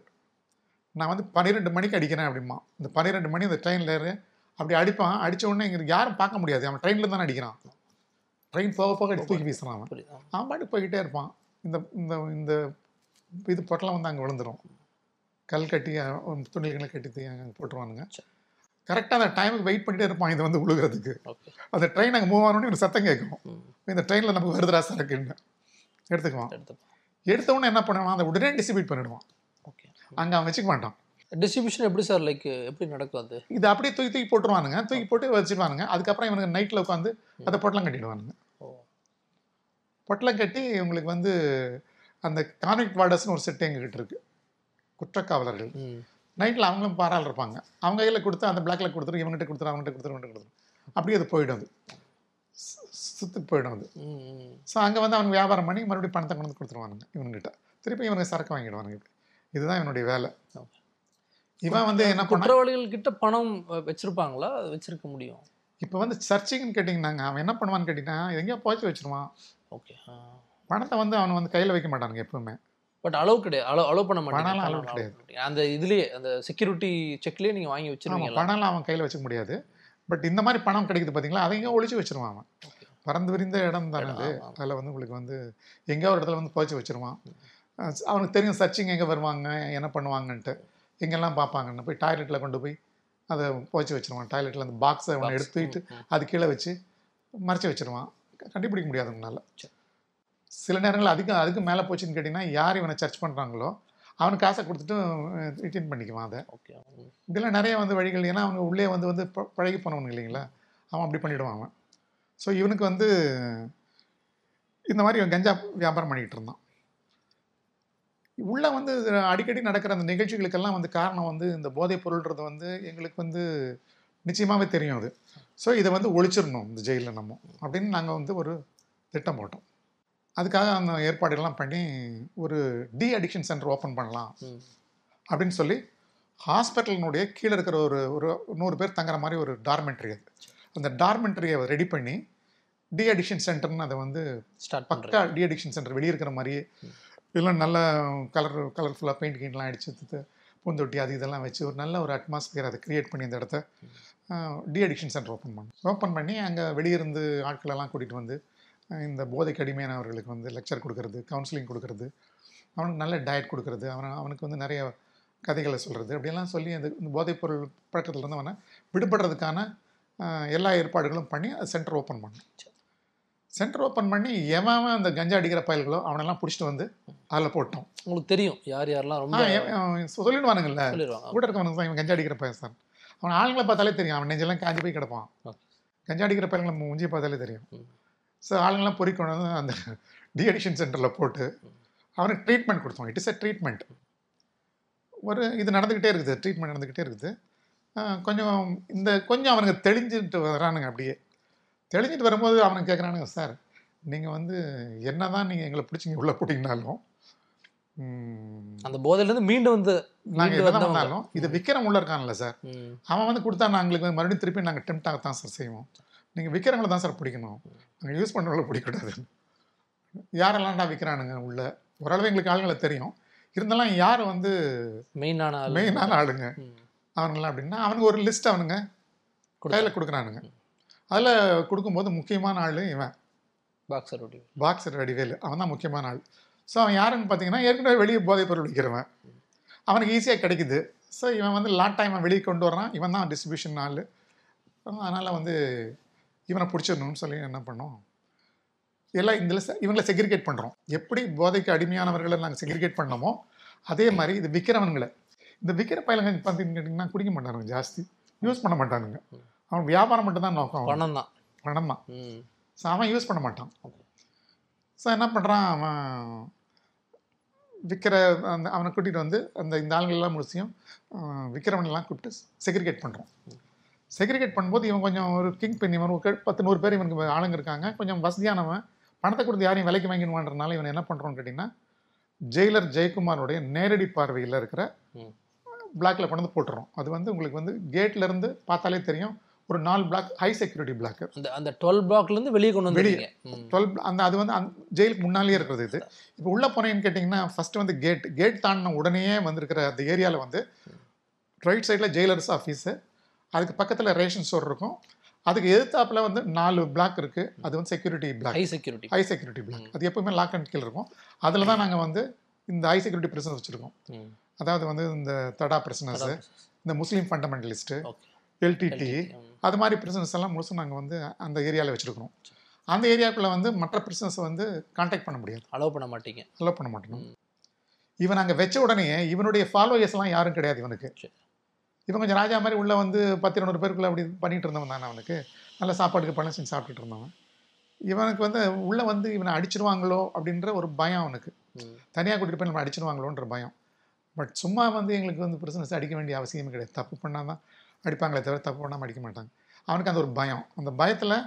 நான் வந்து பன்னிரெண்டு மணிக்கு அடிக்கிறேன் அப்படிமா இந்த பன்னிரெண்டு மணி அந்த ட்ரெயினில் ஏறு அப்படி அடிப்பான். அடிச்ச உடனே இங்கே யாரும் பார்க்க முடியாது. அவன் ட்ரெயினில் தானே அடிக்கிறான். ட்ரெயின் போக போக தூக்கி வீசுறான் அவன். அவன் பாட்டுக்கு போய்கிட்டே இருப்பான். இந்த இந்த இந்த இது பொட்டலம் வந்து அங்கே விழுந்துரும். கல் கட்டி துணிகளை கட்டி அங்கே போட்டுருவானுங்க. சரி. கரெக்டாக அந்த டைமுக்கு வெயிட் பண்ணிட்டே இருப்பான் இது வந்து விழுகிறதுக்கு அந்த ட்ரெயின் அங்கே மூவ் ஆனோடனே ஒரு சத்தம் கேட்கும். இந்த ட்ரெயினில் நமக்கு வருதுடா சரக்குன்னு எடுத்துக்குவான். எடுத்துப்போம் எடுத்த உடனே என்ன பண்ணுவான்? அதை உடனே டிஸ்ட்ரிபியூட் பண்ணிடுவான். ஓகே அங்கே அவன் வச்சுக்க மாட்டான். டிஸ்ட்ரிபியூஷன் எப்படி சார் லைக் எப்படி நடக்கும் அது? இது அப்படியே தூக்கி தூக்கி போட்டுருவானுங்க. தூக்கி போட்டு வச்சிருவானுங்க. அதுக்கப்புறம் இவனுக்கு நைட்டில் உட்காந்து அதை பொட்டலம் கட்டிடுவானுங்க. பொட்டலம் கட்டி உங்களுக்கு வந்து அந்த கான்வெக்ட் வார்டர்ஸ்னு ஒரு செட்டு எங்ககிட்ட இருக்கு. குற்றக்காவலர்கள். நைட்டில் அவங்களும் பாராள் இருப்பாங்க. அவங்க கையில் கொடுத்து அந்த பிளாக்ல கொடுத்துரு இவங்ககிட்ட கொடுத்துரு அவங்ககிட்ட கொடுத்துரு அவங்ககிட்ட கொடுத்துரு அப்படியே அது போயிடும் அது. சுத்துக்கு போயிடும் அது. ஸோ அங்கே வந்து அவனுக்கு வியாபாரம் பண்ணி மறுபடியும் பணத்தை கொண்டு வந்து கொடுத்துருவானுங்க இவனுங்கிட்ட திருப்பி இவனுக்கு சரக்கு வாங்கிடுவானுங்க இதுதான் இவனுடைய வேலை. இவன் வந்து என்ன குற்றவாளிகள் கிட்ட பணம் வச்சிருப்பாங்களா? வச்சிருக்க முடியும். இப்போ வந்து சர்ச்சிங்னு கேட்டிங்கன்னாங்க. அவன் என்ன பண்ணுவான்னு கேட்டிங்கன்னா எங்கேயோ போச்சு வச்சிருவான். ஓகே பணத்தை வந்து அவனை வந்து கையில் வைக்க மாட்டானுங்க எப்பவுமே. பட் அளவு கிடையாது அளவு அளவு பண்ண மாட்டாங்க. allow கிடையாது. அந்த இதுலயே அந்த செக்யூரிட்டி செக்லயே நீங்க வாங்கி வச்சிருவீங்களா பணம்லாம் அவன் கையில் வச்சுக்க முடியாது. பட் இந்த மாதிரி பணம் கிடைக்குது பார்த்தீங்களா அதையும் ஒழிச்சு வச்சிருவான் அவன். பறந்து விரிந்த இடம் தானே அது. அதில் வந்து உங்களுக்கு வந்து எங்கேயோ ஒரு இடத்துல வந்து புதைச்சி வச்சிருவான். அவனுக்கு தெரியும் சர்ச்சிங் எங்கே வருவாங்க என்ன பண்ணுவாங்கன்ட்டு. எங்கெல்லாம் பார்ப்பாங்கன்னு போய் டாய்லெட்டில் கொண்டு போய் அதை புதைச்சி வச்சிருவான். டாய்லெட்டில் அந்த பாக்ஸை அவனை. எடுத்துக்கிட்டு. அது கீழே வச்சு மறைச்சி வச்சிருவான். கண்டுபிடிக்க முடியாது சரி. சில நேரங்கள் அதுக்கு அதுக்கு மேலே போச்சுன்னு கேட்டிங்கன்னா யார் இவனை சர்ச் பண்ணுறாங்களோ அவனுக்கு காசை கொடுத்துட்டு ரிட்டர்ன் பண்ணிக்குவான் அதை. ஓகே ம். இதெல்லாம் நிறைய வந்து வழிகள். ஏன்னா அவங்க உள்ளே வந்து வந்து ப- பழகி போனவனுங்க இல்லைங்களா? அவன் அப்படி பண்ணிடுவான் அவன். ஸோ இவனுக்கு வந்து இந்த மாதிரி இவன் கஞ்சா வியாபாரம் பண்ணிக்கிட்டு இருந்தான். உள்ள வந்து அடிக்கடி நடக்கிற அந்த நிகழ்ச்சிகளுக்கெல்லாம் வந்து காரணம் வந்து இந்த போதைப் பொருள்ன்றது வந்து எங்களுக்கு வந்து நிச்சயமாகவே தெரியும் அது. ஸோ இதை வந்து ஒழிச்சிடணும் இந்த ஜெயிலில் நம்ம. அப்படின்னு நாங்கள் வந்து ஒரு திட்டம் போட்டோம். அதுக்காக அந்த ஏற்பாடுகள்லாம் பண்ணி ஒரு டி அடிக்ஷன் சென்டர் ஓப்பன் பண்ணலாம். அப்படின்னு சொல்லி ஹாஸ்பிட்டலினுடைய கீழே இருக்கிற ஒரு ஒரு நூறு பேர் தங்குற மாதிரி ஒரு டார்மெண்ட்ரி அது. அந்த டார்மெண்ட்ரியை ரெடி பண்ணி டி அடிக்ஷன் சென்டர்னு அதை வந்து ஸ்டார்ட் பக்கா டி அடிக்ஷன் சென்டர் வெளியே இருக்கிற மாதிரியே இதெல்லாம் நல்ல கலர் கலர்ஃபுல்லாக பெயிண்ட் கீண்ட்லாம் அடிச்சு பூந்தொட்டி அது இதெல்லாம் வச்சு ஒரு நல்ல ஒரு அட்மாஸ்பியர் அதை கிரியேட் பண்ணி இந்த இடத்த டி அடிக்ஷன் சென்டர் ஓப்பன் பண்ணோம். ஓப்பன் பண்ணி அங்கே வெளியிருந்து ஆட்களெல்லாம் கூட்டிகிட்டு வந்து இந்த போதைக்கு அடிமையானவர்களுக்கு வந்து லெக்சர் கொடுக்கறது கவுன்சிலிங் கொடுக்கறது அவனுக்கு நல்ல டயட் கொடுக்கறது அவனை அவனுக்கு வந்து நிறைய கதைகளை சொல்கிறது அப்படியெல்லாம் சொல்லி அந்த இந்த போதைப்பொருள் பழக்கத்துலேருந்து அவனை விடுபடுறதுக்கான எல்லா ஏற்பாடுகளும் பண்ணி அது சென்டர் ஓப்பன் பண்ணோம் சென்டர் ஓப்பன் பண்ணி எவன் அந்த கஞ்சா அடிக்கிற பயல்களோ அவனெல்லாம் பிடிச்சிட்டு வந்து அதில் போட்டோம் உங்களுக்கு தெரியும் யார் யாரெல்லாம் ரொம்ப சொல்லிடுவானுங்கல்ல கூட இருக்கவனுக்கு தான் இவன் கஞ்சா அடிக்கிற பையன் சார். அவன் ஆளுங்களை பார்த்தாலே தெரியும். அவன் நெஞ்செல்லாம் காஞ்சி போய் கிடப்பான். கஞ்சா அடிக்கிற பையன்களை மூஞ்சி பார்த்தாலே தெரியும். ஸோ ஆளுங்கெல்லாம் பொறி கொண்டு வந்து அந்த டி அடிக்ஷன் சென்டரில் போட்டு அவனுக்கு ட்ரீட்மெண்ட் கொடுத்தோம். இட் இஸ் எ ட்ரீட்மெண்ட் ஒரு இது நடந்துக்கிட்டே இருக்குது. ட்ரீட்மெண்ட் நடந்துக்கிட்டே இருக்குது. கொஞ்சம் இந்த கொஞ்சம் அவனுக்கு தெளிஞ்சுட்டு வரானுங்க அப்படியே. தெளிஞ்சிட்டு வரும்போது அவனுக்கு கேட்குறானுங்க சார் நீங்கள் வந்து என்ன தான் நீங்கள் எங்களை பிடிச்சிங்க உள்ளே போட்டிங்கனாலும் அந்த போதையிலேருந்து மீண்டு வந்து நாங்க மீண்டு என்னதான் வந்தவங்க. வந்தாலும் இது விக்ரம் உள்ள இருக்கான்ல சார். அவன் வந்து கொடுத்தா நாங்களுக்கு மறுபடியும் திருப்பி நாங்கள் டெம்ட் ஆகத்தான் சார் செய்வோம். நீங்கள் விற்கிறவங்கள தான் சார் பிடிக்கணும். நாங்கள் யூஸ் பண்ணுறவங்கள பிடிக்கக்கூடாது. யாரெல்லாம்டா விற்கிறானுங்க உள்ள? ஓரளவு எங்களுக்கு ஆளுங்களை தெரியும். இருந்தாலும் யார் வந்து மெயினான ஆளு. மெயினான ஆளுங்க. அவனுங்களாம் அப்படின்னா அவனுக்கு ஒரு லிஸ்ட் அவனுங்க. கையில் கொடுக்குறானுங்க. அதில் கொடுக்கும்போது முக்கியமான ஆள் இவன். பாக்ஸர் ஒட்டி பாக்ஸர் வடிவேலு அவன் தான் முக்கியமான ஆள். ஸோ அவன் யாருன்னு பார்த்தீங்கன்னா ஏற்கனவே வெளியே போதைப் பொருள் விற்கிறவன் அவனுக்கு ஈஸியாக கிடைக்குது. ஸோ இவன் வந்து லாட் டைம் வெளியே கொண்டு வரான் இவன் தான் டிஸ்ட்ரிபியூஷன் ஆள். அதனால் வந்து இவனை பிடிச்சிடணும்னு சொல்லி என்ன பண்ணோம்? எல்லாம் இதில் இவங்களை செக்ரிகேட் பண்ணுறோம் எப்படி போதைக்கு அடிமையானவர்களை நாங்கள் செக்ரிகேட் பண்ணோமோ அதே மாதிரி இது விற்கிறவனுங்களை இந்த விற்கிற பயிலங்க பார்த்தீங்கன்னு கேட்டிங்கன்னா குடிக்க மாட்டானுங்க ஜாஸ்தி. யூஸ் பண்ண மாட்டானுங்க. அவன் வியாபாரம் மட்டும் தான் நோக்கம். பணம் தான் பணம் தான். ஸோ அவன் யூஸ் பண்ண மாட்டான். ஸோ என்ன பண்ணுறான் அவன் விற்கிற அந்த அவனை கூட்டிகிட்டு வந்து அந்த இந்த ஆளுங்கள்லாம் முழுசியும் விற்கிறவனெல்லாம் கூப்பிட்டு செக்ரிகேட் பண்ணுறோம் செக்ரிகேட் பண்ணும்போது இவன் கொஞ்சம் ஒரு கிங் பெண் இவன் ஒரு பத்து நூறு பேர் இவனுக்கு ஆளுங்க இருக்காங்க. கொஞ்சம் வசதியானவன். பணத்தை கொடுத்து யாரையும் விலைக்கு வாங்கிடுவான்றனால இவன் என்ன பண்ணுறோன்னு கேட்டிங்கன்னா ஜெயிலர் ஜெயக்குமாரோடைய நேரடி பார்வையில் இருக்கிற. பிளாக்ல கொண்டு வந்து போட்டுறோம். அது வந்து உங்களுக்கு வந்து கேட்ல இருந்து பார்த்தாலே தெரியும். ஒரு நாலு பிளாக் ஹை செக்யூரிட்டி பிளாக் அந்த அந்த டுவெல் இருந்து வெளியே கொண்டு வந்துருக்கீங்க ம். டுவெல் அந்த அது வந்து அந்த ஜெயிலுக்கு முன்னாலேயே இருக்கிறது இது. இப்போ உள்ள போனேன்னு கேட்டிங்கன்னா ஃபர்ஸ்ட் வந்து கேட் கேட் தாண்டின உடனே வந்திருக்கிற அந்த ஏரியாவில் வந்து ரைட் சைடில் ஜெயிலர்ஸ் ஆஃபீஸு அதுக்கு பக்கத்தில் ரேஷன் ஸ்டோர் இருக்கும். அதுக்கு எதிர்த்தாப்புல வந்து நாலு பிளாக் இருக்குது அது வந்து security block high security high security block அது எப்பவுமே லாக் அண்ட் கீழ் இருக்கும். அதில் தான் நாங்கள் வந்து இந்த ஹை செக்யூரிட்டி பிரிசன்ஸ் வச்சுருக்கோம். அதாவது வந்து இந்த தடா பிரிசனர்ஸு இந்த முஸ்லீம் ஃபண்டமெண்டலிஸ்ட்டு எல்டிடி அது மாதிரி பிரிசனஸ் எல்லாம் முழுசும் நாங்கள் வந்து அந்த ஏரியாவில் வச்சுருக்கிறோம். அந்த ஏரியாக்குள்ளே வந்து மற்ற பிரிசனஸை வந்து காண்டாக்ட் பண்ண முடியாது. அலோவ் பண்ண மாட்டீங்க. அலோவ் பண்ண மாட்டோம். இவன் அங்கே வச்ச உடனே இவனுடைய ஃபாலோயர்ஸ் எல்லாம் யாரும் கிடையாது இவனுக்கு. இவன் கொஞ்சம் ராஜா மாதிரி உள்ள வந்து பத்து இருநூறு பேருக்குள்ள அப்படி பண்ணிட்டு இருந்தவன் தானே அவனுக்கு. நல்ல சாப்பாட்டுக்கு பணம் செஞ்சு சாப்பிட்டுட்டு இருந்தவன். இவனுக்கு வந்து உள்ள வந்து இவனை அடிச்சிருவாங்களோ அப்படின்ற ஒரு பயம் அவனுக்கு. தனியாக கூட்டிட்டு போய் நம்ம அடிச்சிருவாங்களோன்ற பயம். பட் சும்மா வந்து எங்களுக்கு வந்து பிரிசனஸ் அடிக்க வேண்டிய அவசியமே கிடையாது. தப்பு பண்ணால் தான் அடிப்பாங்களே தவிர தப்பு பண்ணாமல் அடிக்க மாட்டாங்க. அவனுக்கு அந்த ஒரு பயம். அந்த பயத்தில்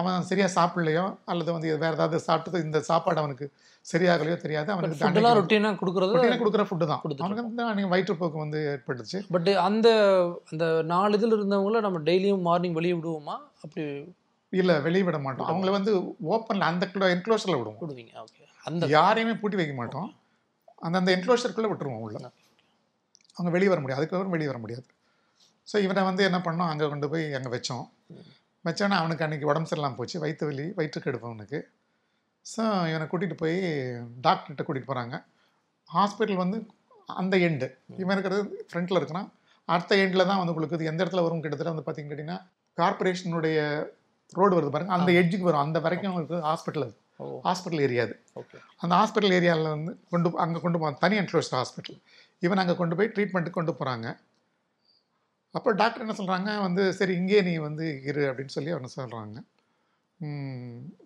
அவன் சரியாக சாப்பிடலையோ அல்லது வந்து வேறு ஏதாவது சாப்பிட்டது இந்த சாப்பாடு அவனுக்கு சரியாகலையோ தெரியாது. அவனுக்கு ரொட்டீனாக கொடுக்குறது கொடுக்குற ஃபுட்டு தான். அவனுக்கு வந்து அன்னைக்கு வயிற்றுப்போக்கு வந்து ஏற்பட்டுச்சு பட் அந்த அந்த நாலு இதில் இருந்தவங்கள நம்ம டெய்லியும் மார்னிங் வெளியே விடுவோமா? அப்படி இல்லை வெளியே விட மாட்டோம். அவங்கள வந்து ஓப்பனில் அந்த என்க்ளோஷரில் விடுவோம். விடுவீங்க. ஓகே அந்த யாரையுமே பூட்டி வைக்க மாட்டோம். அந்த அந்த என்க்ளோஷருக்குள்ளே விட்டுருவோம் உள்ள அவங்க வெளியே வர முடியாது. அதுக்கப்புறம் வெளியே வர முடியாது. ஸோ இவனை வந்து என்ன பண்ணோம்? அங்கே கொண்டு போய் அங்கே வச்சோம். வச்சோன்னே அவனுக்கு அன்றைக்கி உடம்பு சரியில்லாமல் போச்சு. வயிற்று வலி வயிற்றுக்கு எடுப்போம் அவனுக்கு. ஸோ இவனை கூட்டிகிட்டு போய் டாக்டர்கிட்ட கூட்டிகிட்டு போகிறாங்க ஹாஸ்பிட்டல் வந்து அந்த எண்டு இவன் இருக்கிறது ஃப்ரண்ட்டில் இருக்கிறான் அடுத்த எண்டில் தான் வந்து உங்களுக்கு எந்த இடத்துல வரும் கிட்டத்தட்ட வந்து பார்த்தீங்க கேட்டிங்கன்னா கார்பரேஷனுடைய ரோடு வருது பாருங்க. அந்த எட்ஜுக்கு வரும். அந்த வரைக்கும் உங்களுக்கு ஹாஸ்பிட்டல் அது. ஹாஸ்பிட்டல் ஏரியா அது. ஓகே அந்த ஹாஸ்பிட்டல் ஏரியாவில் வந்து கொண்டு அங்கே கொண்டு போ தனி என்க்ளோஸ்ட் ஹாஸ்பிட்டல் இவன் அங்கே கொண்டு போய் ட்ரீட்மெண்ட்டுக்கு கொண்டு போகிறாங்க அப்போ டாக்டர் என்ன சொல்கிறாங்க வந்து சரி இங்கே நீ வந்து இரு அப்படின்னு சொல்லி அவனை சொல்கிறாங்க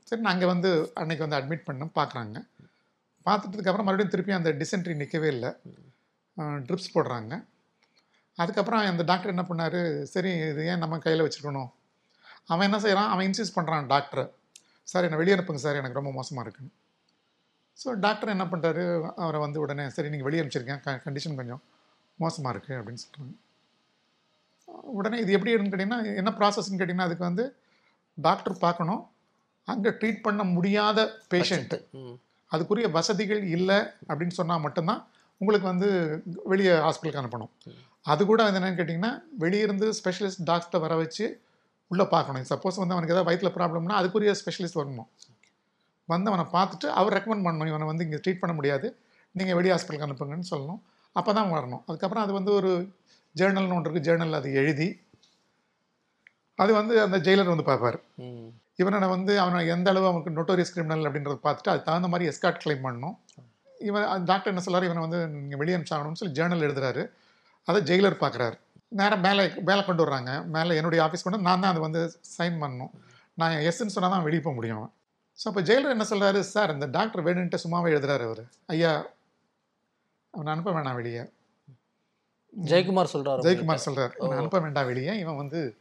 சரி நான் அங்கே வந்து அன்னைக்கு வந்து அட்மிட் பண்ண பார்க்குறாங்க பார்த்துட்டதுக்கப்புறம் மறுபடியும் திருப்பி அந்த டிசென்ட்ரி நிற்கவே இல்லை. ட்ரிப்ஸ் போடுறாங்க. அதுக்கப்புறம் அந்த டாக்டர் என்ன பண்ணார்? சரி இது ஏன் நம்ம கையில் வச்சுருக்கணும்? அவன் என்ன செய்கிறான் அவன் இன்சிஸ்ட் பண்ணுறான் டாக்டரை சார் என்னை வெளியே அனுப்புங்க சார் எனக்கு ரொம்ப மோசமாக இருக்குன்னு. ஸோ டாக்டர் என்ன பண்ணுறாரு அவரை வந்து உடனே சரி நீங்கள் வெளியே அனுப்பிச்சிருக்கேன் க கண்டிஷன் கொஞ்சம் மோசமாக இருக்குது அப்படின்னு சொல்கிறாங்க உடனே இது எப்படி கேட்டிங்கன்னா என்ன ப்ராசஸ்ன்னு கேட்டிங்கன்னா அதுக்கு வந்து டாக்டர் பார்க்கணும். அங்கே ட்ரீட் பண்ண முடியாத பேஷண்ட் ம். அதுக்குரிய வசதிகள் இல்லை அப்படின்னு சொன்னால் மட்டும்தான் உங்களுக்கு வந்து வெளியே ஹாஸ்பிட்டலுக்கு அனுப்பணும். அது கூட என்னன்னு கேட்டிங்கன்னா வெளியிருந்து ஸ்பெஷலிஸ்ட் டாக்டரை வர வச்சு உள்ளே பார்க்கணும். சப்போஸ் வந்து அவனுக்கு ஏதாவது வயிற்றில் ப்ராப்ளம்னா அதுக்குரிய ஸ்பெஷலிஸ்ட் வரணும். வந்து அவனை பார்த்துட்டு அவர் ரெக்கமெண்ட் பண்ணணும். இவனை வந்து இங்கே ட்ரீட் பண்ண முடியாது. நீங்கள் வெளியே ஹாஸ்பிட்டலுக்கு அனுப்புங்கன்னு சொல்லணும். அப்போ தான் வரணும். அதுக்கப்புறம் அது வந்து ஒரு ஜேர்னல்னு ஒன்று இருக்குது ஜேர்னல் அது எழுதி அது வந்து அந்த ஜெயிலர் வந்து பார்ப்பார். இவனை வந்து அவனை எந்த அளவு அவனுக்கு நோட்டோரியஸ் கிரிமினல் அப்படின்றத பார்த்துட்டு அதுக்கு தகுந்த மாதிரி எஸ்கார்ட் கிளைம் பண்ணணும். இவன் அந்த டாக்டர் என்ன சொல்றாரு இவனை வந்து நீங்கள் வெளியே அனுப்பிச்சாகணும்னு சொல்லி ஜேர்னல் எழுதுறாரு. அதை ஜெயிலர் பார்க்குறாரு. நேராக மேலே மேலே கொண்டு வர்றாங்க. மேலே என்னுடைய ஆஃபீஸ் கொண்டு நான் தான் அதை வந்து சைன் பண்ணணும். நான் எஸ்ன்னு சொன்னால் தான் வெளியே போக முடியும். ஸோ அப்போ ஜெயிலர் என்ன சொல்றாரு? சார் இந்த டாக்டர் வேணுன்ட்டு சும்மாவே எழுதுறாரு அவர். ஐயா அவனை அனுப்ப வேணாம் வெளியே. ஜெயக்குமார் சொல்றாரு ஜெயக்குமார் சொல்றாரு. அனுப்ப வேண்டாம் வெளியே. இவன் வந்து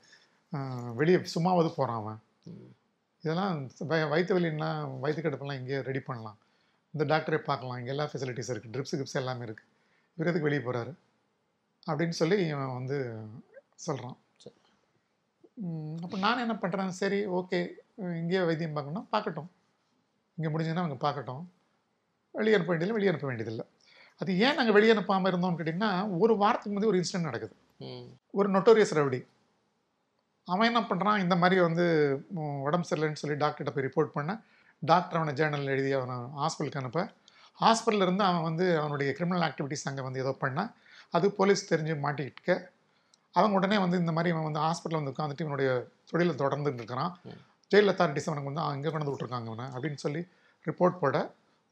வெளியே சும்மாவது போகிறான் அவன். இதெல்லாம் வய- வயிற்று வலின்னா வயிற்று கடுப்பெல்லாம் இங்கேயே ரெடி பண்ணலாம். இந்த டாக்டரே பார்க்கலாம். இங்கே எல்லா ஃபெசிலிட்டிஸ் இருக்குது ட்ரிப்ஸ் கிப்ஸ் எல்லாமே இருக்குது இவர் எதுக்கு வெளியே போகிறாரு அப்படின்னு சொல்லி இவன் வந்து சொல்கிறான் சரி. அப்போ நான் என்ன பண்ணுறேன் சரி ஓகே. இங்கேயே வைத்தியம் பார்க்கணும் பார்க்கட்டும். இங்கே முடிஞ்சதுன்னா அவங்க பார்க்கட்டும். வெளியே அனுப்ப வேண்டியதில்லை வெளியே அனுப்ப வேண்டியதில்லை. அது ஏன் நாங்கள் வெளியே அனுப்பாமல் இருந்தோம்னு கேட்டிங்கன்னா ஒரு வாரத்துக்கு முந்தைய ஒரு இன்சிடென்ட் நடக்குது. ஒரு நொட்டோரியஸ் ரவுடி. அவன் என்ன பண்ணுறான் இந்த மாதிரி வந்து உடம்பு சரியில்லைன்னு சொல்லி டாக்டர்கிட்ட போய் ரிப்போர்ட் பண்ண டாக்டர் அவனை ஜேர்னல் எழுதி அவனை ஹாஸ்பிட்டலுக்கு அனுப்ப. ஹாஸ்பிட்டல்ல இருந்து அவன் வந்து அவனுடைய கிரிமினல் ஆக்டிவிட்டிஸ் அங்கே வந்து ஏதோ பண்ணா அது போலீஸ் தெரிஞ்சு மாட்டிக்கிட்டு அவங்க உடனே வந்து இந்த மாதிரி இவன் வந்து ஹாஸ்பிட்டல் வந்து உட்காந்துட்டு இவனுடைய தொழிலை தொடர்ந்துட்டு இருக்கிறான். ஜெயில் அத்தாரிட்டிஸ் அவனுக்கு வந்து அங்கே கொண்டு விட்ருக்காங்க அவனை அப்படின்னு சொல்லி ரிப்போர்ட் போட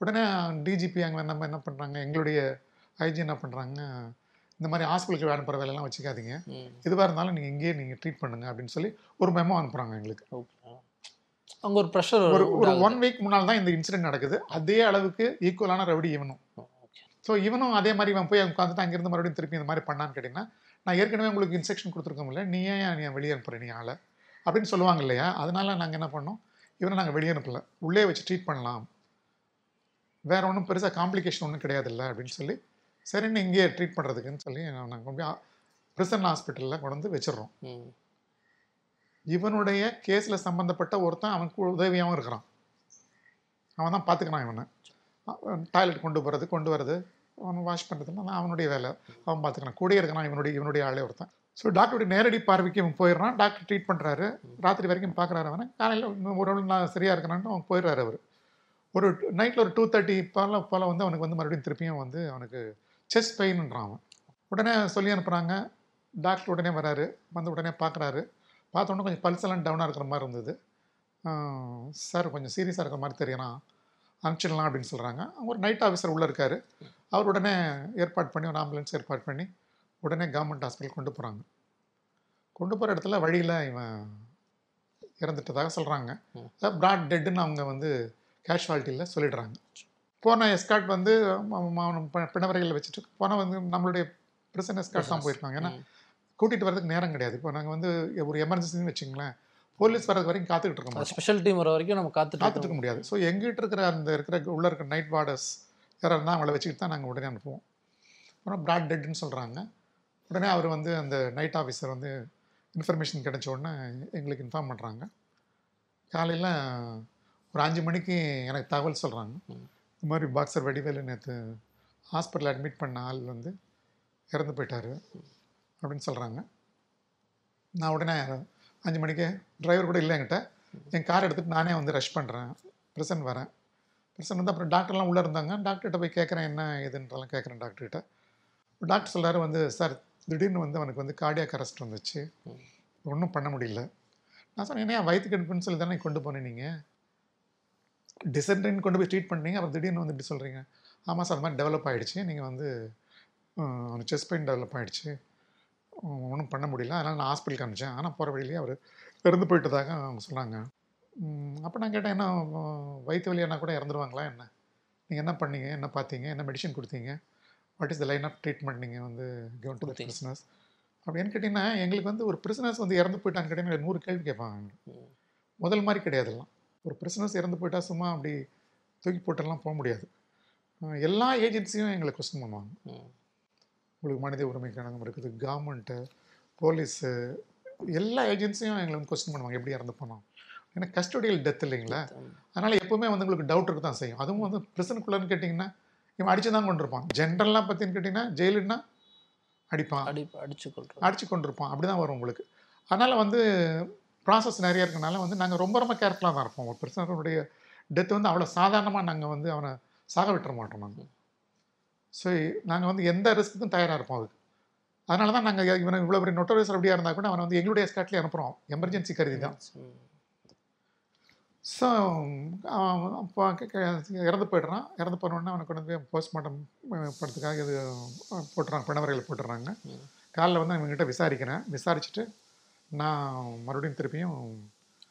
உடனே டிஜிபி அங்கே நம்ம என்ன பண்ணுறாங்க எங்களுடைய ஐஜி என்ன பண்ணுறாங்க இந்த மாதிரி ஹாஸ்பிட்டலுக்கு அனுப்புகிற வேலையெல்லாம் வச்சுக்காதீங்க. எதுவாக இருந்தாலும் நீங்கள் இங்கேயே நீங்கள் ட்ரீட் பண்ணுங்க அப்படின்னு சொல்லி ஒரு மெமோ அனுப்புகிறாங்க எங்களுக்கு. ஓகே. அங்கே ஒரு ப்ரெஷர் ஒரு ஒரு ஒன் வீக் முன்னால் தான் இந்த இன்சிடென்ட் நடக்குது. அதே அளவுக்கு ஈக்குவலான ரவுடி இவனும். ஸோ இவனும் அதே மாதிரி இவன் போய் உட்காந்துட்டு அங்கேருந்து மறுபடியும் திருப்பி இந்த மாதிரி பண்ணான்னு கேட்டிங்கன்னா நான் ஏற்கனவே உங்களுக்கு இன்ஸ்ட்ரக்ஷன் கொடுத்துருக்கோம்ல நீ ஏன் நீ வெளியே அனுப்புற நீ ஆளை? அப்படின்னு சொல்லுவாங்க இல்லையா? அதனால நாங்கள் என்ன பண்ணோம்? இவனை நாங்கள் வெளியே அனுப்பல. உள்ளே வச்சு ட்ரீட் பண்ணலாம். வேற ஒன்றும் பெருசாக காம்ப்ளிகேஷன் ஒன்றும் கிடையாதுல்ல அப்படின்னு சொல்லி சரின்னு இங்கேயே ட்ரீட் பண்ணுறதுக்குன்னு சொல்லி நாங்கள் கொண்டு போய் பிரிசன் ஹாஸ்பிட்டலில் கொண்டு வந்து வச்சிடுறோம். இவனுடைய கேஸில் சம்மந்தப்பட்ட ஒருத்தன் அவனுக்கு உதவியாகவும் இருக்கிறான். அவன் தான் பார்த்துக்கிறான் இவனை. டாய்லெட் கொண்டு போகிறது கொண்டு வர்றது அவன் வாஷ் பண்ணுறதுலாம் அவனுடைய வேலை. அவன் பார்த்துக்கிறான் கூடயே இருக்கிறான் இவனுடைய இவனுடைய ஆளே ஒருத்தன். ஸோ டாக்டருடைய நேரடி பார்வைக்கு அவன் போயிடுறான். டாக்டர் ட்ரீட் பண்ணுறாரு ராத்திரி வரைக்கும் பார்க்குறாரு அவனை. காலையில் ஒரு நாள் நான் சரியாக இருக்கிறான்ட்டு அவன் போயிடுறாரு அவர். ஒரு நைட்டில் ஒரு டூ தேர்ட்டி போல போல் வந்து அவனுக்கு வந்து மறுபடியும் திருப்பியும் வந்து அவனுக்கு செஸ்ட் பெயின்ன்றான் அவன். உடனே சொல்லி அனுப்புகிறாங்க டாக்டர் உடனே வராரு. வந்து உடனே பார்க்குறாரு. பார்த்த உடனே கொஞ்சம் பல்ஸ் எல்லாம் டவுனாக இருக்கிற மாதிரி இருந்தது. சார் கொஞ்சம் சீரியஸாக இருக்கிற மாதிரி தெரியணும் அனுப்பிச்சிடலாம் அப்படின்னு சொல்கிறாங்க ஒரு நைட் ஆஃபீஸர் உள்ளே இருக்கார். அவர் உடனே ஏற்பாடு பண்ணி ஒரு ஆம்புலன்ஸ் ஏற்பாடு பண்ணி உடனே கவர்மெண்ட் ஹாஸ்பிட்டல் கொண்டு போகிறாங்க கொண்டு போகிற இடத்துல வழியில் இவன் இறந்துட்டதாக சொல்கிறாங்க. பிராட் டெட்டுன்னு அவங்க வந்து கேஷுவாலிட்டியில் சொல்லிடுறாங்க. போன எஸ்கார்ட் வந்து பிணவரையில் வச்சுட்டு போன வந்து நம்மளுடைய பிரிசன் எஸ்கார்ட் தான் போயிருக்காங்க. ஏன்னா. கூட்டிகிட்டு வரதுக்கு நேரம் கிடையாது. இப்போ நாங்கள் வந்து ஒரு எமர்ஜென்சின்னு வச்சுங்களேன் போலீஸ் வர்றது வரைக்கும் காத்துக்கிட்டு இருக்க மாட்டோம். ஸ்பெஷல் டீம் வர வரைக்கும் நம்ம காத்துட்டு காத்துட்டு இருக்கோம். இருக்க முடியாது. ஸோ எங்கிட்ட இருக்கிற அந்த இருக்கிற உள்ள இருக்கிற நைட் வார்டர்ஸ் யாராக இருந்தால் அவங்கள வச்சுக்கிட்டு தான் நாங்கள் உடனே அனுப்புவோம். அப்புறம் பிராட் டெட்னு சொல்கிறாங்க உடனே அவர் வந்து அந்த நைட் ஆஃபீஸர் வந்து இன்ஃபர்மேஷன் கிடைச்ச உடனே எங்களுக்கு இன்ஃபார்ம் பண்ணுறாங்க காலையில் ஒரு அஞ்சு மணிக்கு எனக்கு தகவல் சொல்கிறாங்க ம். இந்த மாதிரி பாக்ஸர் வடிவேலு நேற்று ஹாஸ்பிட்டல் அட்மிட் பண்ண ஆள் வந்து இறந்து போயிட்டாரு அப்படின்னு சொல்கிறாங்க நான் உடனே அஞ்சு மணிக்கு டிரைவர் கூட இல்லை என்கிட்ட. என் கார் எடுத்துகிட்டு நானே வந்து ரஷ் பண்ணுறேன் ப்ரெசன்ட் வரேன். ப்ரெசன்ட் வந்து அப்புறம் டாக்டர்லாம் உள்ளே இருந்தாங்க. டாக்டர்கிட்ட போய் கேட்குறேன் என்ன ஏதுன்றலாம் கேட்குறேன் டாக்டர்கிட்ட டாக்டர் சொல்றாரு வந்து சார் திடீர்னு வந்து அவனுக்கு வந்து கார்டியாக் அரெஸ்ட் வந்துச்சு. ஒன்றும் பண்ண முடியல. நான் சொன்னேன் ஏன் வயிற்றுக்கு எடுப்புன்னு சொல்லி தானே கொண்டு போனேன் நீங்கள் டிசென்ட்ரின்னு கொண்டு போய் ட்ரீட் பண்ணீங்க அப்புறம் திடீர்னு வந்து இப்படி சொல்கிறீங்க ஆமாம் சார் அது மாதிரி டெவலப் ஆகிடுச்சு நீங்கள் வந்து செஸ்ட் பெயின் டெவலப் ஆகிடுச்சு ஒன்றும் பண்ண முடியல. அதனால் நான் ஹாஸ்பிட்டலுக்கு அனுப்பிச்சேன் ஆனால் போகிற வழியிலேயே அவர் இறந்து போயிட்டதாக அவங்க சொன்னாங்க. அப்போ நான் கேட்டேன் என்ன வயிற்று வலியானா கூட இறந்துருவாங்களா என்ன? நீங்கள் என்ன பண்ணீங்க? என்ன பார்த்தீங்க என்ன மெடிசன் கொடுத்தீங்க? What is the line of treatment நீங்கள் வந்து கிவன் டு. பிரிசனர்ஸ் அப்படின்னு கேட்டிங்கன்னா எங்களுக்கு வந்து ஒரு பிரிசனர்ஸ் வந்து இறந்து போயிட்டான்னு கேட்டிங்கன்னா நூறு கேள்வி கேட்பாங்க. முதல் மாதிரி கிடையாதுலாம். ஒரு பிரிசனர்ஸ் இறந்து போயிட்டா சும்மா அப்படி தூக்கி போட்டெல்லாம் போக முடியாது. எல்லா ஏஜென்சியும் எங்களை கொஸ்டின் பண்ணுவாங்க. உங்களுக்கு மனித உரிமை கழகம் இருக்குது கவர்மெண்ட்டு போலீஸு எல்லா ஏஜென்சியும் எங்களை வந்து கொஸ்டின் பண்ணுவாங்க எப்படி இறந்து போனோம் ஏன்னா கஸ்டோடியல் டெத் இல்லைங்களா? அதனால் எப்போவுமே வந்து உங்களுக்கு டவுட் இருக்க தான் செய்யும். அதுவும் வந்து ப்ரிசனுக்குள்ளன்னு கேட்டிங்கன்னா இவன் அடிச்சு தான் கொண்டிருப்பான். ஜென்ரல்லாம் பற்றின்னு கேட்டிங்கன்னா ஜெயிலுன்னா அடிப்பான். அடி அடிச்சு கொள்றோம் அடிச்சு கொண்டிருப்பான். அப்படி தான் வரும் உங்களுக்கு. அதனால் வந்து ப்ராசஸ் நிறைய இருக்கனால வந்து நாங்கள் ரொம்ப ரொம்ப கேர்ஃபுல்லாக தான் இருப்போம். ஒரு பிரச்சனைடைய டெத் வந்து அவ்வளோ சாதாரணமாக நாங்கள் வந்து அவனை சாக விட்டுற மாட்டோம் நாங்கள் ஸோ நாங்கள் வந்து எந்த ரிஸ்க்குக்கும் தயாராக இருப்போம் அதுக்கு. அதனால தான் நாங்கள் இவனை இவ்வளோ பெரிய நொட்டோரியஸ் அப்படியாக இருந்தால் கூட அவனை வந்து எங்களுடைய ஸ்காட்லேயே அனுப்புகிறோம் எமர்ஜென்சி கருதி தான். ஸோ இறந்து போய்ட்றான். இறந்து போனோடனே அவனை கொண்டு போய் போஸ்ட்மார்ட்டம் படத்துக்காக இது போட்டுறாங்க பிணவரையில் போட்டுறாங்க. காலைல வந்து அவங்ககிட்ட விசாரிக்கிறேன். விசாரிச்சுட்டு நான் மறுபடியும் திருப்பியும்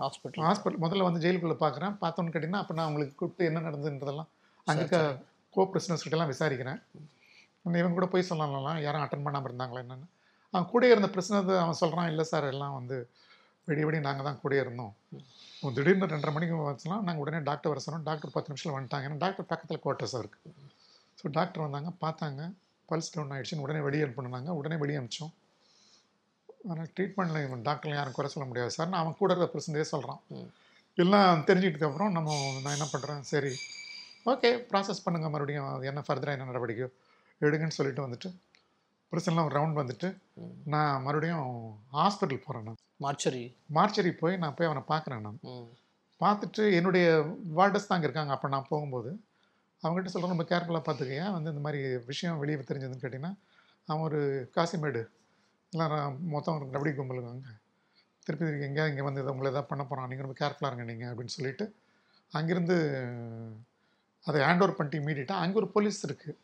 ஹாஸ்பிட்டல் ஹாஸ்பிட்டல் முதல்ல வந்து ஜெயிலுக்குள்ளே பார்க்குறேன் பார்த்தோன்னு கேட்டிங்கன்னா அப்போ நான் அவங்களுக்கு கூப்பிட்டு என்ன நடந்ததுன்றதெல்லாம் அங்கே இருக்க கோ கிட்டலாம் விசாரிக்கிறேன். இவன் கூட போய் சொல்லலாம் யாரும் அட்டன் பண்ணாமல் இருந்தாங்களா என்னென்னு. அவன் கூட இருந்த பிரச்சனை அவன் சொல்கிறான் இல்லை சார் எல்லாம் வந்து விடிய விடிய நாங்கள் தான் கூட இருந்தோம். திடீர்னு ரெண்டரை மணிக்கு வச்சுனா நாங்கள் உடனே டாக்டர் வர சொன்னோம். டாக்டர் பத்து நிமிஷத்தில் வந்துட்டாங்க. ஏன்னா டாக்டர் பக்கத்தில் குவார்ட்டர்ஸாக இருக்குது ஸோ டாக்டர் வந்தாங்க பார்த்தாங்க. பல்ஸ் டவுன் ஆயிடுச்சுன்னு உடனே வெளியே அனுப்புனாங்க. உடனே வெளியே அனுப்பிச்சோம். ஆனால் ட்ரீட்மெண்ட்டில் டாக்டர்லாம் யாரும் குறை சொல்ல முடியாது சார். நான் அவன் கூட இருக்கிற பிரச்சனையே சொல்கிறான். எல்லாம் தெரிஞ்சுக்கிட்டதுக்கு அப்புறம் நம்ம நான் என்ன பண்ணுறேன் சரி. ஓகே ப்ராசஸ் பண்ணுங்கள் மறுபடியும் அது என்ன ஃபர்தராக என்ன நடவடிக்கையோ எடுங்கன்னு சொல்லிட்டு வந்துட்டு பிரச்சனைலாம் ஒரு ரவுண்ட் வந்துட்டு. நான் மறுபடியும் ஹாஸ்பிட்டல் போகிறேன் நான். மார்ச்சரி. மார்ச்சரி போய் நான் போய் அவனை பார்க்குறேன் நான். பார்த்துட்டு என்னுடைய வார்டர்ஸ் தான் அங்கே இருக்காங்க. அப்போ நான் போகும்போது அவங்ககிட்ட சொல்கிறேன் ரொம்ப கேர்ஃபுல்லாக பார்த்துக்கங்க வந்து இந்த மாதிரி விஷயம் வெளியே தெரிஞ்சதுன்னு கேட்டிங்கன்னா அவன் ஒரு காசிமேடு எல்லாம் ர- மொத்தம் ஒரு ரபடி கும்பல் அங்கே திருப்பி திருப்பி எங்கேயா இங்கே வந்து இதை உங்களை எதாவது பண்ண போகிறான் நீங்கள் ரொம்ப கேர்ஃபுல்லாக இருங்க நீங்கள் அப்படின்னு சொல்லிட்டு அங்கேருந்து அதை ஹேண்ட் ஓவர் பண்ணிட்டு இமீடியட்டாக அங்கே ஒரு போலீஸ் இருக்குது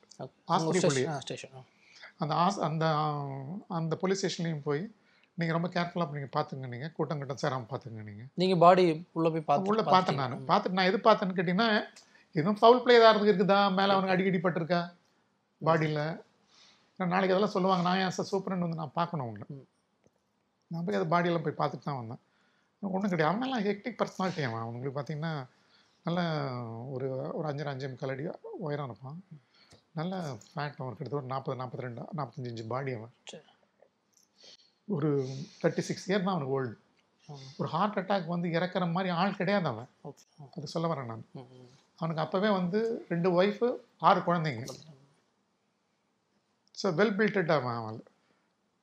ஆஸ்பத்திரி. ஸ்டேஷன் அந்த ஆஸ் அந்த அந்த போலீஸ் ஸ்டேஷன்லேயும் போய் நீங்கள் ரொம்ப கேர்ஃபுல்லாக நீங்கள் பார்த்துங்க நீங்கள் கூட்டம் கூட்டம் சேராமல் பார்த்துங்க நீங்கள் நீங்க பாடி உள்ள போய் பார்த்து உள்ள பார்த்தேன் நான். பார்த்துட்டு நான் எது பார்த்தேன்னு கேட்டிங்கன்னா எதுவும் ஃபவுல் பிளே ஏதாவது இருக்குதா? மேலே அவனுக்கு அடிக்கடி பட்டிருக்கா பாடியில் நாளைக்கு அதெல்லாம் சொல்லுவாங்க. நான் ஏன் சார் சூப்பரன் வந்து நான் பார்க்கணும் உங்களை. நான் போய் அது பாடியெல்லாம் போய் பார்த்துட்டு தான் வந்தேன். ஒன்றும் கிடையாது. அவனெல்லாம் ஹெக்டிக் பர்சனாலிட்டி அவன். அவனுங்களுக்கு பார்த்தீங்கன்னா நல்ல ஒரு ஒரு அஞ்சரை அஞ்சே முக்கால் அடி உயரம் இருப்பான். நல்ல ஃபேட் அவன். கிட்டத்தட்ட ஒரு நாற்பது நாற்பத்தி ரெண்டு நாற்பத்தஞ்சு இன்ச்சு பாடி அவன். ஒரு தேர்ட்டி சிக்ஸ் இயர் தான் அவனுக்கு ஓல்டு ஒரு ஹார்ட் அட்டாக் வந்து இறக்குற மாதிரி ஆள் கிடையாது அவன். அது சொல்ல வரேன் நான். அவனுக்கு அப்போவே வந்து ரெண்டு ஒய்ஃபு ஆறு குழந்தைங்க. ஸோ வெல் பில்டட் அவன்.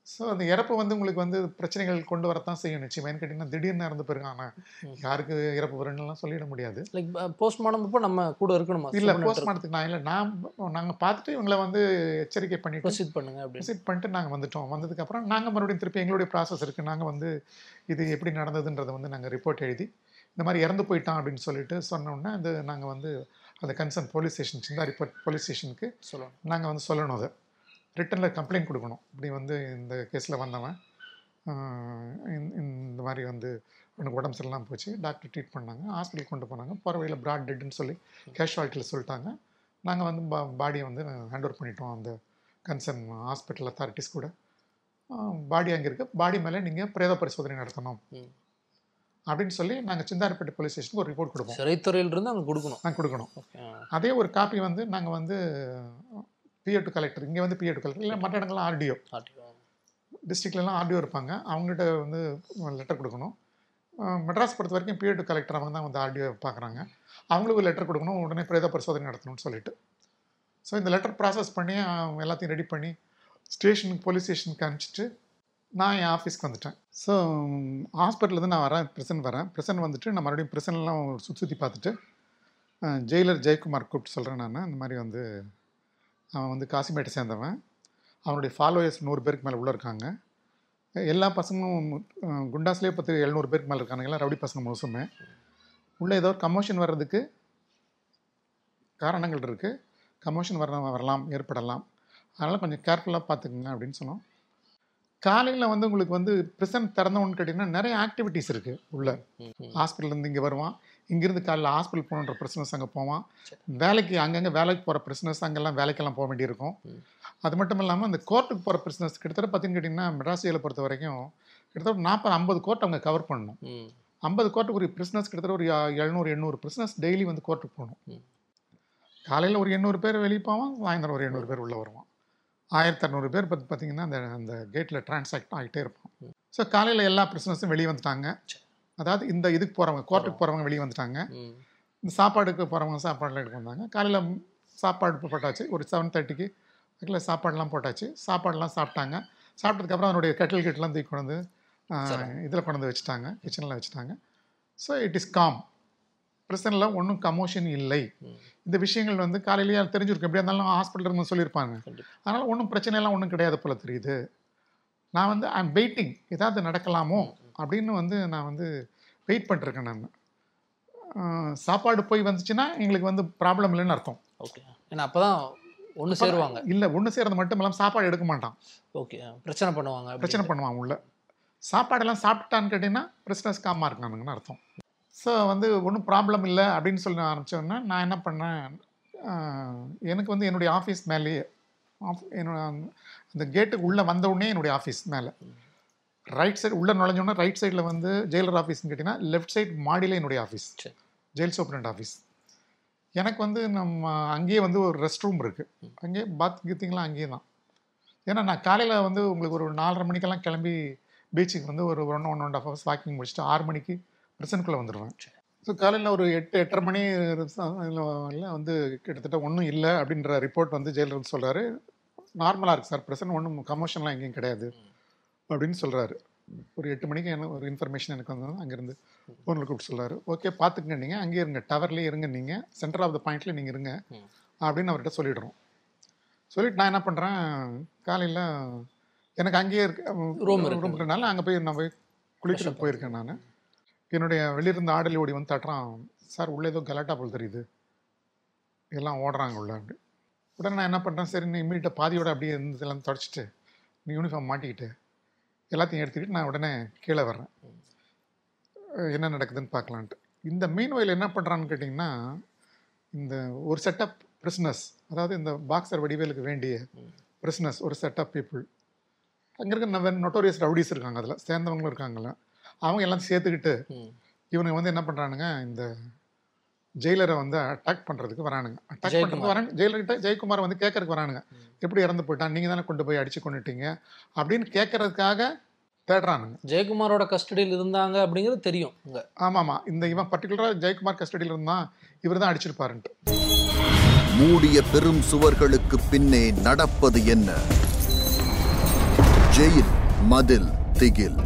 ஸோ அந்த இறப்பு வந்து உங்களுக்கு வந்து பிரச்சனைகள் கொண்டு வரத்தான் செய்யும் நிச்சயமா. ஏன்னு கேட்டிங்கன்னா திடீர்னு இறந்து ம். யாருக்கு இறப்பு வரும்னுலாம் சொல்லிட முடியாது. லைக் போஸ்ட்மார்டம் அப்போ நம்ம கூட இருக்கணுமா? இல்லை போஸ்ட்மார்ட்டத்துக்கு நான் இல்லை. நான் நாங்கள் பார்த்துட்டு இவங்களை வந்து எச்சரிக்கை பண்ணிட்டு ப்ரொசீட் பண்ணுங்க அப்படின்னு. விசிட் பண்ணிட்டு நாங்கள் வந்துட்டோம். வந்ததுக்கப்புறம் நாங்கள் மறுபடியும் திருப்பி எங்களுடைய ப்ராசஸ் இருக்குது நாங்கள் வந்து இது எப்படி நடந்ததுன்றதை வந்து நாங்கள் ரிப்போர்ட் எழுதி இந்த மாதிரி இறந்து போயிட்டான் அப்படின்னு சொல்லிட்டு சொன்னோன்னே அது நாங்கள் வந்து அந்த concern police station Singari police ஸ்டேஷனுக்கு சொல்லணும் நாங்கள் வந்து சொல்லணும் அதை. ரிட்டனில் கம்ப்ளைண்ட் கொடுக்கணும். இப்படி வந்து இந்த கேஸில் வந்தவன் இந்த- மாதிரி வந்து அவனுக்கு உடம்பு சரியில்லாம போச்சு. டாக்டர் ட்ரீட் பண்ணாங்க. ஹாஸ்பிட்டல் கொண்டு போனாங்க. போகிற வழியில் ப்ராட் டெட்னு சொல்லி கேஷுவாலிட்டியில் சொல்லிட்டாங்க. நாங்கள் வந்து பா பாடியை வந்து ஹேண்ட் ஓவர் பண்ணிட்டோம் அந்த கன்சர்ன் ஹாஸ்பிட்டல் அத்தாரிட்டிஸ் கூட. பாடி அங்கே இருக்குது பாடி மேலே நீங்கள் பிரேத பரிசோதனை நடத்தணும். அப்படின்னு சொல்லி நாங்கள் சிந்தாரப்பேட்டை போலீஸ் ஸ்டேஷனுக்கு ஒரு ரிப்போர்ட் கொடுப்போம். சிறைத்துறையில இருந்து அங்க கொடுக்கணும். நாங்கள் கொடுக்கணும். அதே ஒரு காப்பி வந்து நாங்கள் வந்து பிஏ டு கலெக்டர் இங்கே வந்து பிஏ டு கலெக்டர் இல்லை மற்ற இடங்கள்லாம் ஆர்டிஓ டிஸ்ட்ரிக்ட்லலாம் ஆர்டிஓ இருப்பாங்க. அவங்ககிட்ட வந்து லெட்டர் கொடுக்கணும். மெட்ராஸ் பொறுத்த வரைக்கும் பிஏ டு கலெக்டர் அவங்க தான் வந்து ஆர்டிஓ பார்க்குறாங்க அவங்களுக்கு லெட்டர் கொடுக்கணும். உடனே பிரேத பரிசோதனை நடத்தணும்னு சொல்லிட்டு. ஸோ இந்த லெட்டர் ப்ராசஸ் பண்ணி அவங்க எல்லாத்தையும் ரெடி பண்ணி ஸ்டேஷனுக்கு போலீஸ் ஸ்டேஷனுக்கு அனுப்பிச்சிட்டு நான் என் ஆஃபீஸ்க்கு வந்துட்டேன். ஸோ ஹாஸ்பிட்டலேருந்து நான் வரேன். ப்ரெசன்ட் வரேன். ப்ரெசன்ட் வந்துட்டு நான் மறுபடியும் ப்ரெசன்ட்லாம் சுற்றி சுற்றி பார்த்துட்டு ஜெயிலர் ஜெயக்குமார் கூப்பிட்டு சொல்கிறேன் நான். இந்த மாதிரி வந்து அவன் வந்து காசிமேட்டை சேர்ந்தவன். அவனுடைய ஃபாலோயர்ஸ் நூறு பேருக்கு மேலே உள்ளே இருக்காங்க. எல்லா பசங்களும் குண்டாஸ்லேயே பத்து எழுநூறு பேருக்கு மேலே இருக்காங்க எல்லாம் ரவுடி பசங்க முழுசுமே உள்ளே ஏதோ ஒரு கமோஷன் வர்றதுக்கு காரணங்கள் இருக்குது கமோஷன் வர வரலாம் ஏற்படலாம். அதனால் கொஞ்சம் கேர்ஃபுல்லாக பார்த்துக்குங்க அப்படின்னு சொன்னோம். காலையில் வந்து உங்களுக்கு வந்து ப்ரிசன்ட் திறந்தவொன்னு கேட்டிங்கன்னா நிறைய ஆக்டிவிட்டீஸ் இருக்குது உள்ள. ஹாஸ்பிட்டல்லேருந்து இங்கே வருவான். இங்கேருந்து காலையில் ஹாஸ்பிட்டல் போகணுன்ற பிரச்சனஸ் அங்கே போவான். வேலைக்கு அங்கங்கே வேலைக்கு போகிற பிரச்சனஸ் அங்கெல்லாம் வேலைக்கெல்லாம் போக வேண்டியிருக்கும். அது மட்டும் இல்லாமல் அந்த கோர்ட்டுக்கு போகிற பிரச்சனஸ் கிட்டத்தட்ட பார்த்தீங்கன்னு கேட்டிங்கன்னா மெட்ராசியில் பொறுத்த வரைக்கும் கிட்டத்தட்ட நாற்பது ஐம்பது கோர்ட் அவங்க கவர் பண்ணணும் ஐம்பது கோர்ட்டுக்கு ஒரு பிரிஸ்னஸ் கிட்டத்தட்ட ஒரு எழுநூறு எண்ணூறு பிரிஸ்னஸ் டெய்லி வந்து கோர்ட்டுக்கு போகணும். காலையில் ஒரு எண்ணூறு பேர் வெளியே போவான் சாயந்தரம் ஒரு எண்ணூறு பேர் உள்ளே வருவான் ஆயிரத்தி அறநூறு பேர் பத்தி பார்த்தீங்கன்னா அந்த அந்த கேட்டில் டிரான்சாக்ட் ஆகிட்டே இருப்பான் ம். ஸோ காலையில் எல்லா பிரிஸ்னஸும் வெளியே வந்துட்டாங்க. அதாவது இந்த இதுக்கு போகிறவங்க கோர்ட்டுக்கு போகிறவங்க வெளியே வந்துட்டாங்க. இந்த சாப்பாடுக்கு போகிறவங்க சாப்பாடுலாம் எடுக்க வந்தாங்க காலையில் சாப்பாடு போட்டாச்சு. ஒரு செவன் தேர்ட்டிக்கு அதுக்குள்ள சாப்பாடுலாம் போட்டாச்சு. சாப்பாடுலாம் சாப்பிட்டாங்க. சாப்பிட்டதுக்கப்புறம் அவனுடைய கட்டில் கிட்டலாம் தூக்கி கொண்டு. இதில் கொண்டு வந்து வச்சுட்டாங்க. கிச்சனில் வச்சுட்டாங்க. ஸோ இட் இஸ் காம் பிரச்சனையில் ஒன்றும் கமோஷன் இல்லை. இந்த விஷயங்கள் வந்து காலையிலேயே தெரிஞ்சிருக்கும். எப்படியா இருந்தாலும் ஹாஸ்பிட்டல் இருந்து சொல்லியிருப்பாங்க. அதனால் ஒன்றும் பிரச்சனையெல்லாம் ஒன்றும் கிடையாது போல தெரியுது. நான் வந்து ஐம் வெயிட்டிங் ஏதாவது நடக்கலாமோ? அப்படின்னு வந்து நான் வந்து வெயிட் பண்ணிருக்கேன் நான். சாப்பாடு போய் வந்துச்சுன்னா எங்களுக்கு வந்து ப்ராப்ளம் இல்லைன்னு அர்த்தம். ஓகே ஏன்னா அப்பதான் ஒண்ணு சேருவாங்க. இல்லை ஒன்று சேர்றது மட்டும் இல்லாமல் சாப்பாடு எடுக்க மாட்டான். ஓகே பிரச்சனை பண்ணுவாங்க. பிரச்சனை பண்ணுவான் உள்ள. சாப்பாடெல்லாம் சாப்பிட்டான்னு கேட்டிங்கன்னா பிரிஸ்னஸ் காமாக இருக்கானுங்கன்னு அர்த்தம். ஸோ வந்து ஒன்றும் ப்ராப்ளம் இல்லை அப்படின்னு சொல்லி ஆரம்பித்தோன்னா நான் என்ன பண்ணேன்? எனக்கு வந்து என்னுடைய ஆஃபீஸ் மேலேயே ஆஃப் என்னோட அந்த- கேட்டுக்கு உள்ளே வந்த உடனே என்னுடைய ஆஃபீஸ் மேலே. ரைட் சைடு உள்ளே நுழைஞ்சோன்னா ரைட் சைடில் வந்து ஜெயிலர் ஆஃபீஸ்னு கேட்டிங்கன்னா லெஃப்ட் சைடு மாடியில் என்னுடைய ஆஃபீஸ். ஜெயில் சூப்பரண்ட் ஆஃபீஸ் எனக்கு வந்து நம்ம அங்கேயே வந்து ஒரு ரெஸ்ட் ரூம் இருக்குது அங்கேயே பாத் கீத்திங்கெலாம் அங்கேயே தான். ஏன்னா நான் காலையில் வந்து உங்களுக்கு ஒரு நாலரை மணிக்கெல்லாம் கிளம்பி பீச்சுக்கு வந்து ஒரு one one and half hours walking முடிச்சுட்டு ஆறு மணிக்கு பிரசன்ட்குள்ளே வந்துடுவேன் ஸோ காலையில் ஒரு எட்டு எட்டரை மணி வந்து கிட்டத்தட்ட ஒன்றும் இல்லை அப்படின்ற ரிப்போர்ட் வந்து ஜெயிலர் சொல்கிறாரு நார்மலாக இருக்குது சார். பிரசன்ட் ஒன்றும் கமோஷன்லாம் எங்கேயும் கிடையாது. அப்படின்னு சொல்கிறாரு ஒரு எட்டு மணிக்கு எனக்கு ஒரு இன்ஃபர்மேஷன் எனக்கு வந்தது அங்கேருந்து ஃபோனில் கூப்பிட்டு சொல்றாரு. ஓகே பார்த்துக்கங்க நீங்கள் அங்கேயே இருங்க டவர்லேயே இருங்க நீங்கள் சென்டர் ஆஃப் த பாயிண்ட்ல நீங்கள் இருங்க. அப்படின்னு அவர்கிட்ட சொல்லிடுறோம். சொல்லிட்டு நான் என்ன பண்ணுறேன் காலையில் எனக்கு அங்கேயே இருக்க இருக்கு. ரூம் இருக்கனால அங்கே போய் நான் போய் குளிக்கிறதுக்கு போயிருக்கேன் நான். என்னுடைய வெளியிருந்து ஆடலி ஓடி வந்து தட்டுறான். சார் உள்ளே ஏதோ கலாட்டா போல் தெரியுது. எல்லாம் ஓடுறாங்க உள்ள அப்படி. உடனே நான் என்ன பண்ணுறேன் சரி நீ இம்மீடியட்டாக பாதியோட அப்படியே இருந்ததெல்லாம் தொடச்சிட்டு நீ யூனிஃபார்ம் மாட்டிக்கிட்டு எல்லாத்தையும் எடுத்துக்கிட்டு நான் உடனே கீழே வர்றேன். என்ன நடக்குதுன்னு பார்க்கலான்ட்டு. இந்த மீன் வயல் என்ன பண்ணுறான்னு கேட்டிங்கன்னா இந்த ஒரு செட்டப் பிரிஸ்னஸ் அதாவது இந்த பாக்ஸர் வடிவேலுக்கு வேண்டிய பிரிஸ்னஸ் ஒரு செட்டப் பீப்புள் அங்கே இருக்க நொட்டோரியஸ் ரவுடிஸ் இருக்காங்க அதில் சேர்ந்தவங்களும் இருக்காங்கல்ல. அவங்க எல்லாம் சேர்த்துக்கிட்டு. இவனுங்க வந்து என்ன பண்ணுறானுங்க இந்த ஜெயிலரை வந்து அட்டாக் பண்ணுறதுக்கு வரானுங்க. அட்டாக் ஜெயக்குமார். பண்ணுறதுக்கு வராங்க. ஜெயிலர்கிட்ட ஜெயக்குமார் வந்து கேட்கறதுக்கு வரானுங்க. எப்படி இறந்து போயிட்டான்? நீங்கள் தானே கொண்டு போய் அடிச்சு கொண்டுட்டீங்க? அப்படின்னு கேட்கறதுக்காக தேடுறானுங்க. ஜெயக்குமாரோட கஸ்டடியில் இருந்தாங்க அப்படிங்கிறது தெரியும் அங்க ஆமாமா. இந்த இவன் பர்டிகுலராக ஜெயக்குமார் கஸ்டடியில் இருந்தான். இவர் தான் அடிச்சிருப்பாருன்ட்டு. மூடிய பெரும் சுவர்களுக்கு பின்னே நடப்பது என்ன? ஜெயில் மதில் திகில்.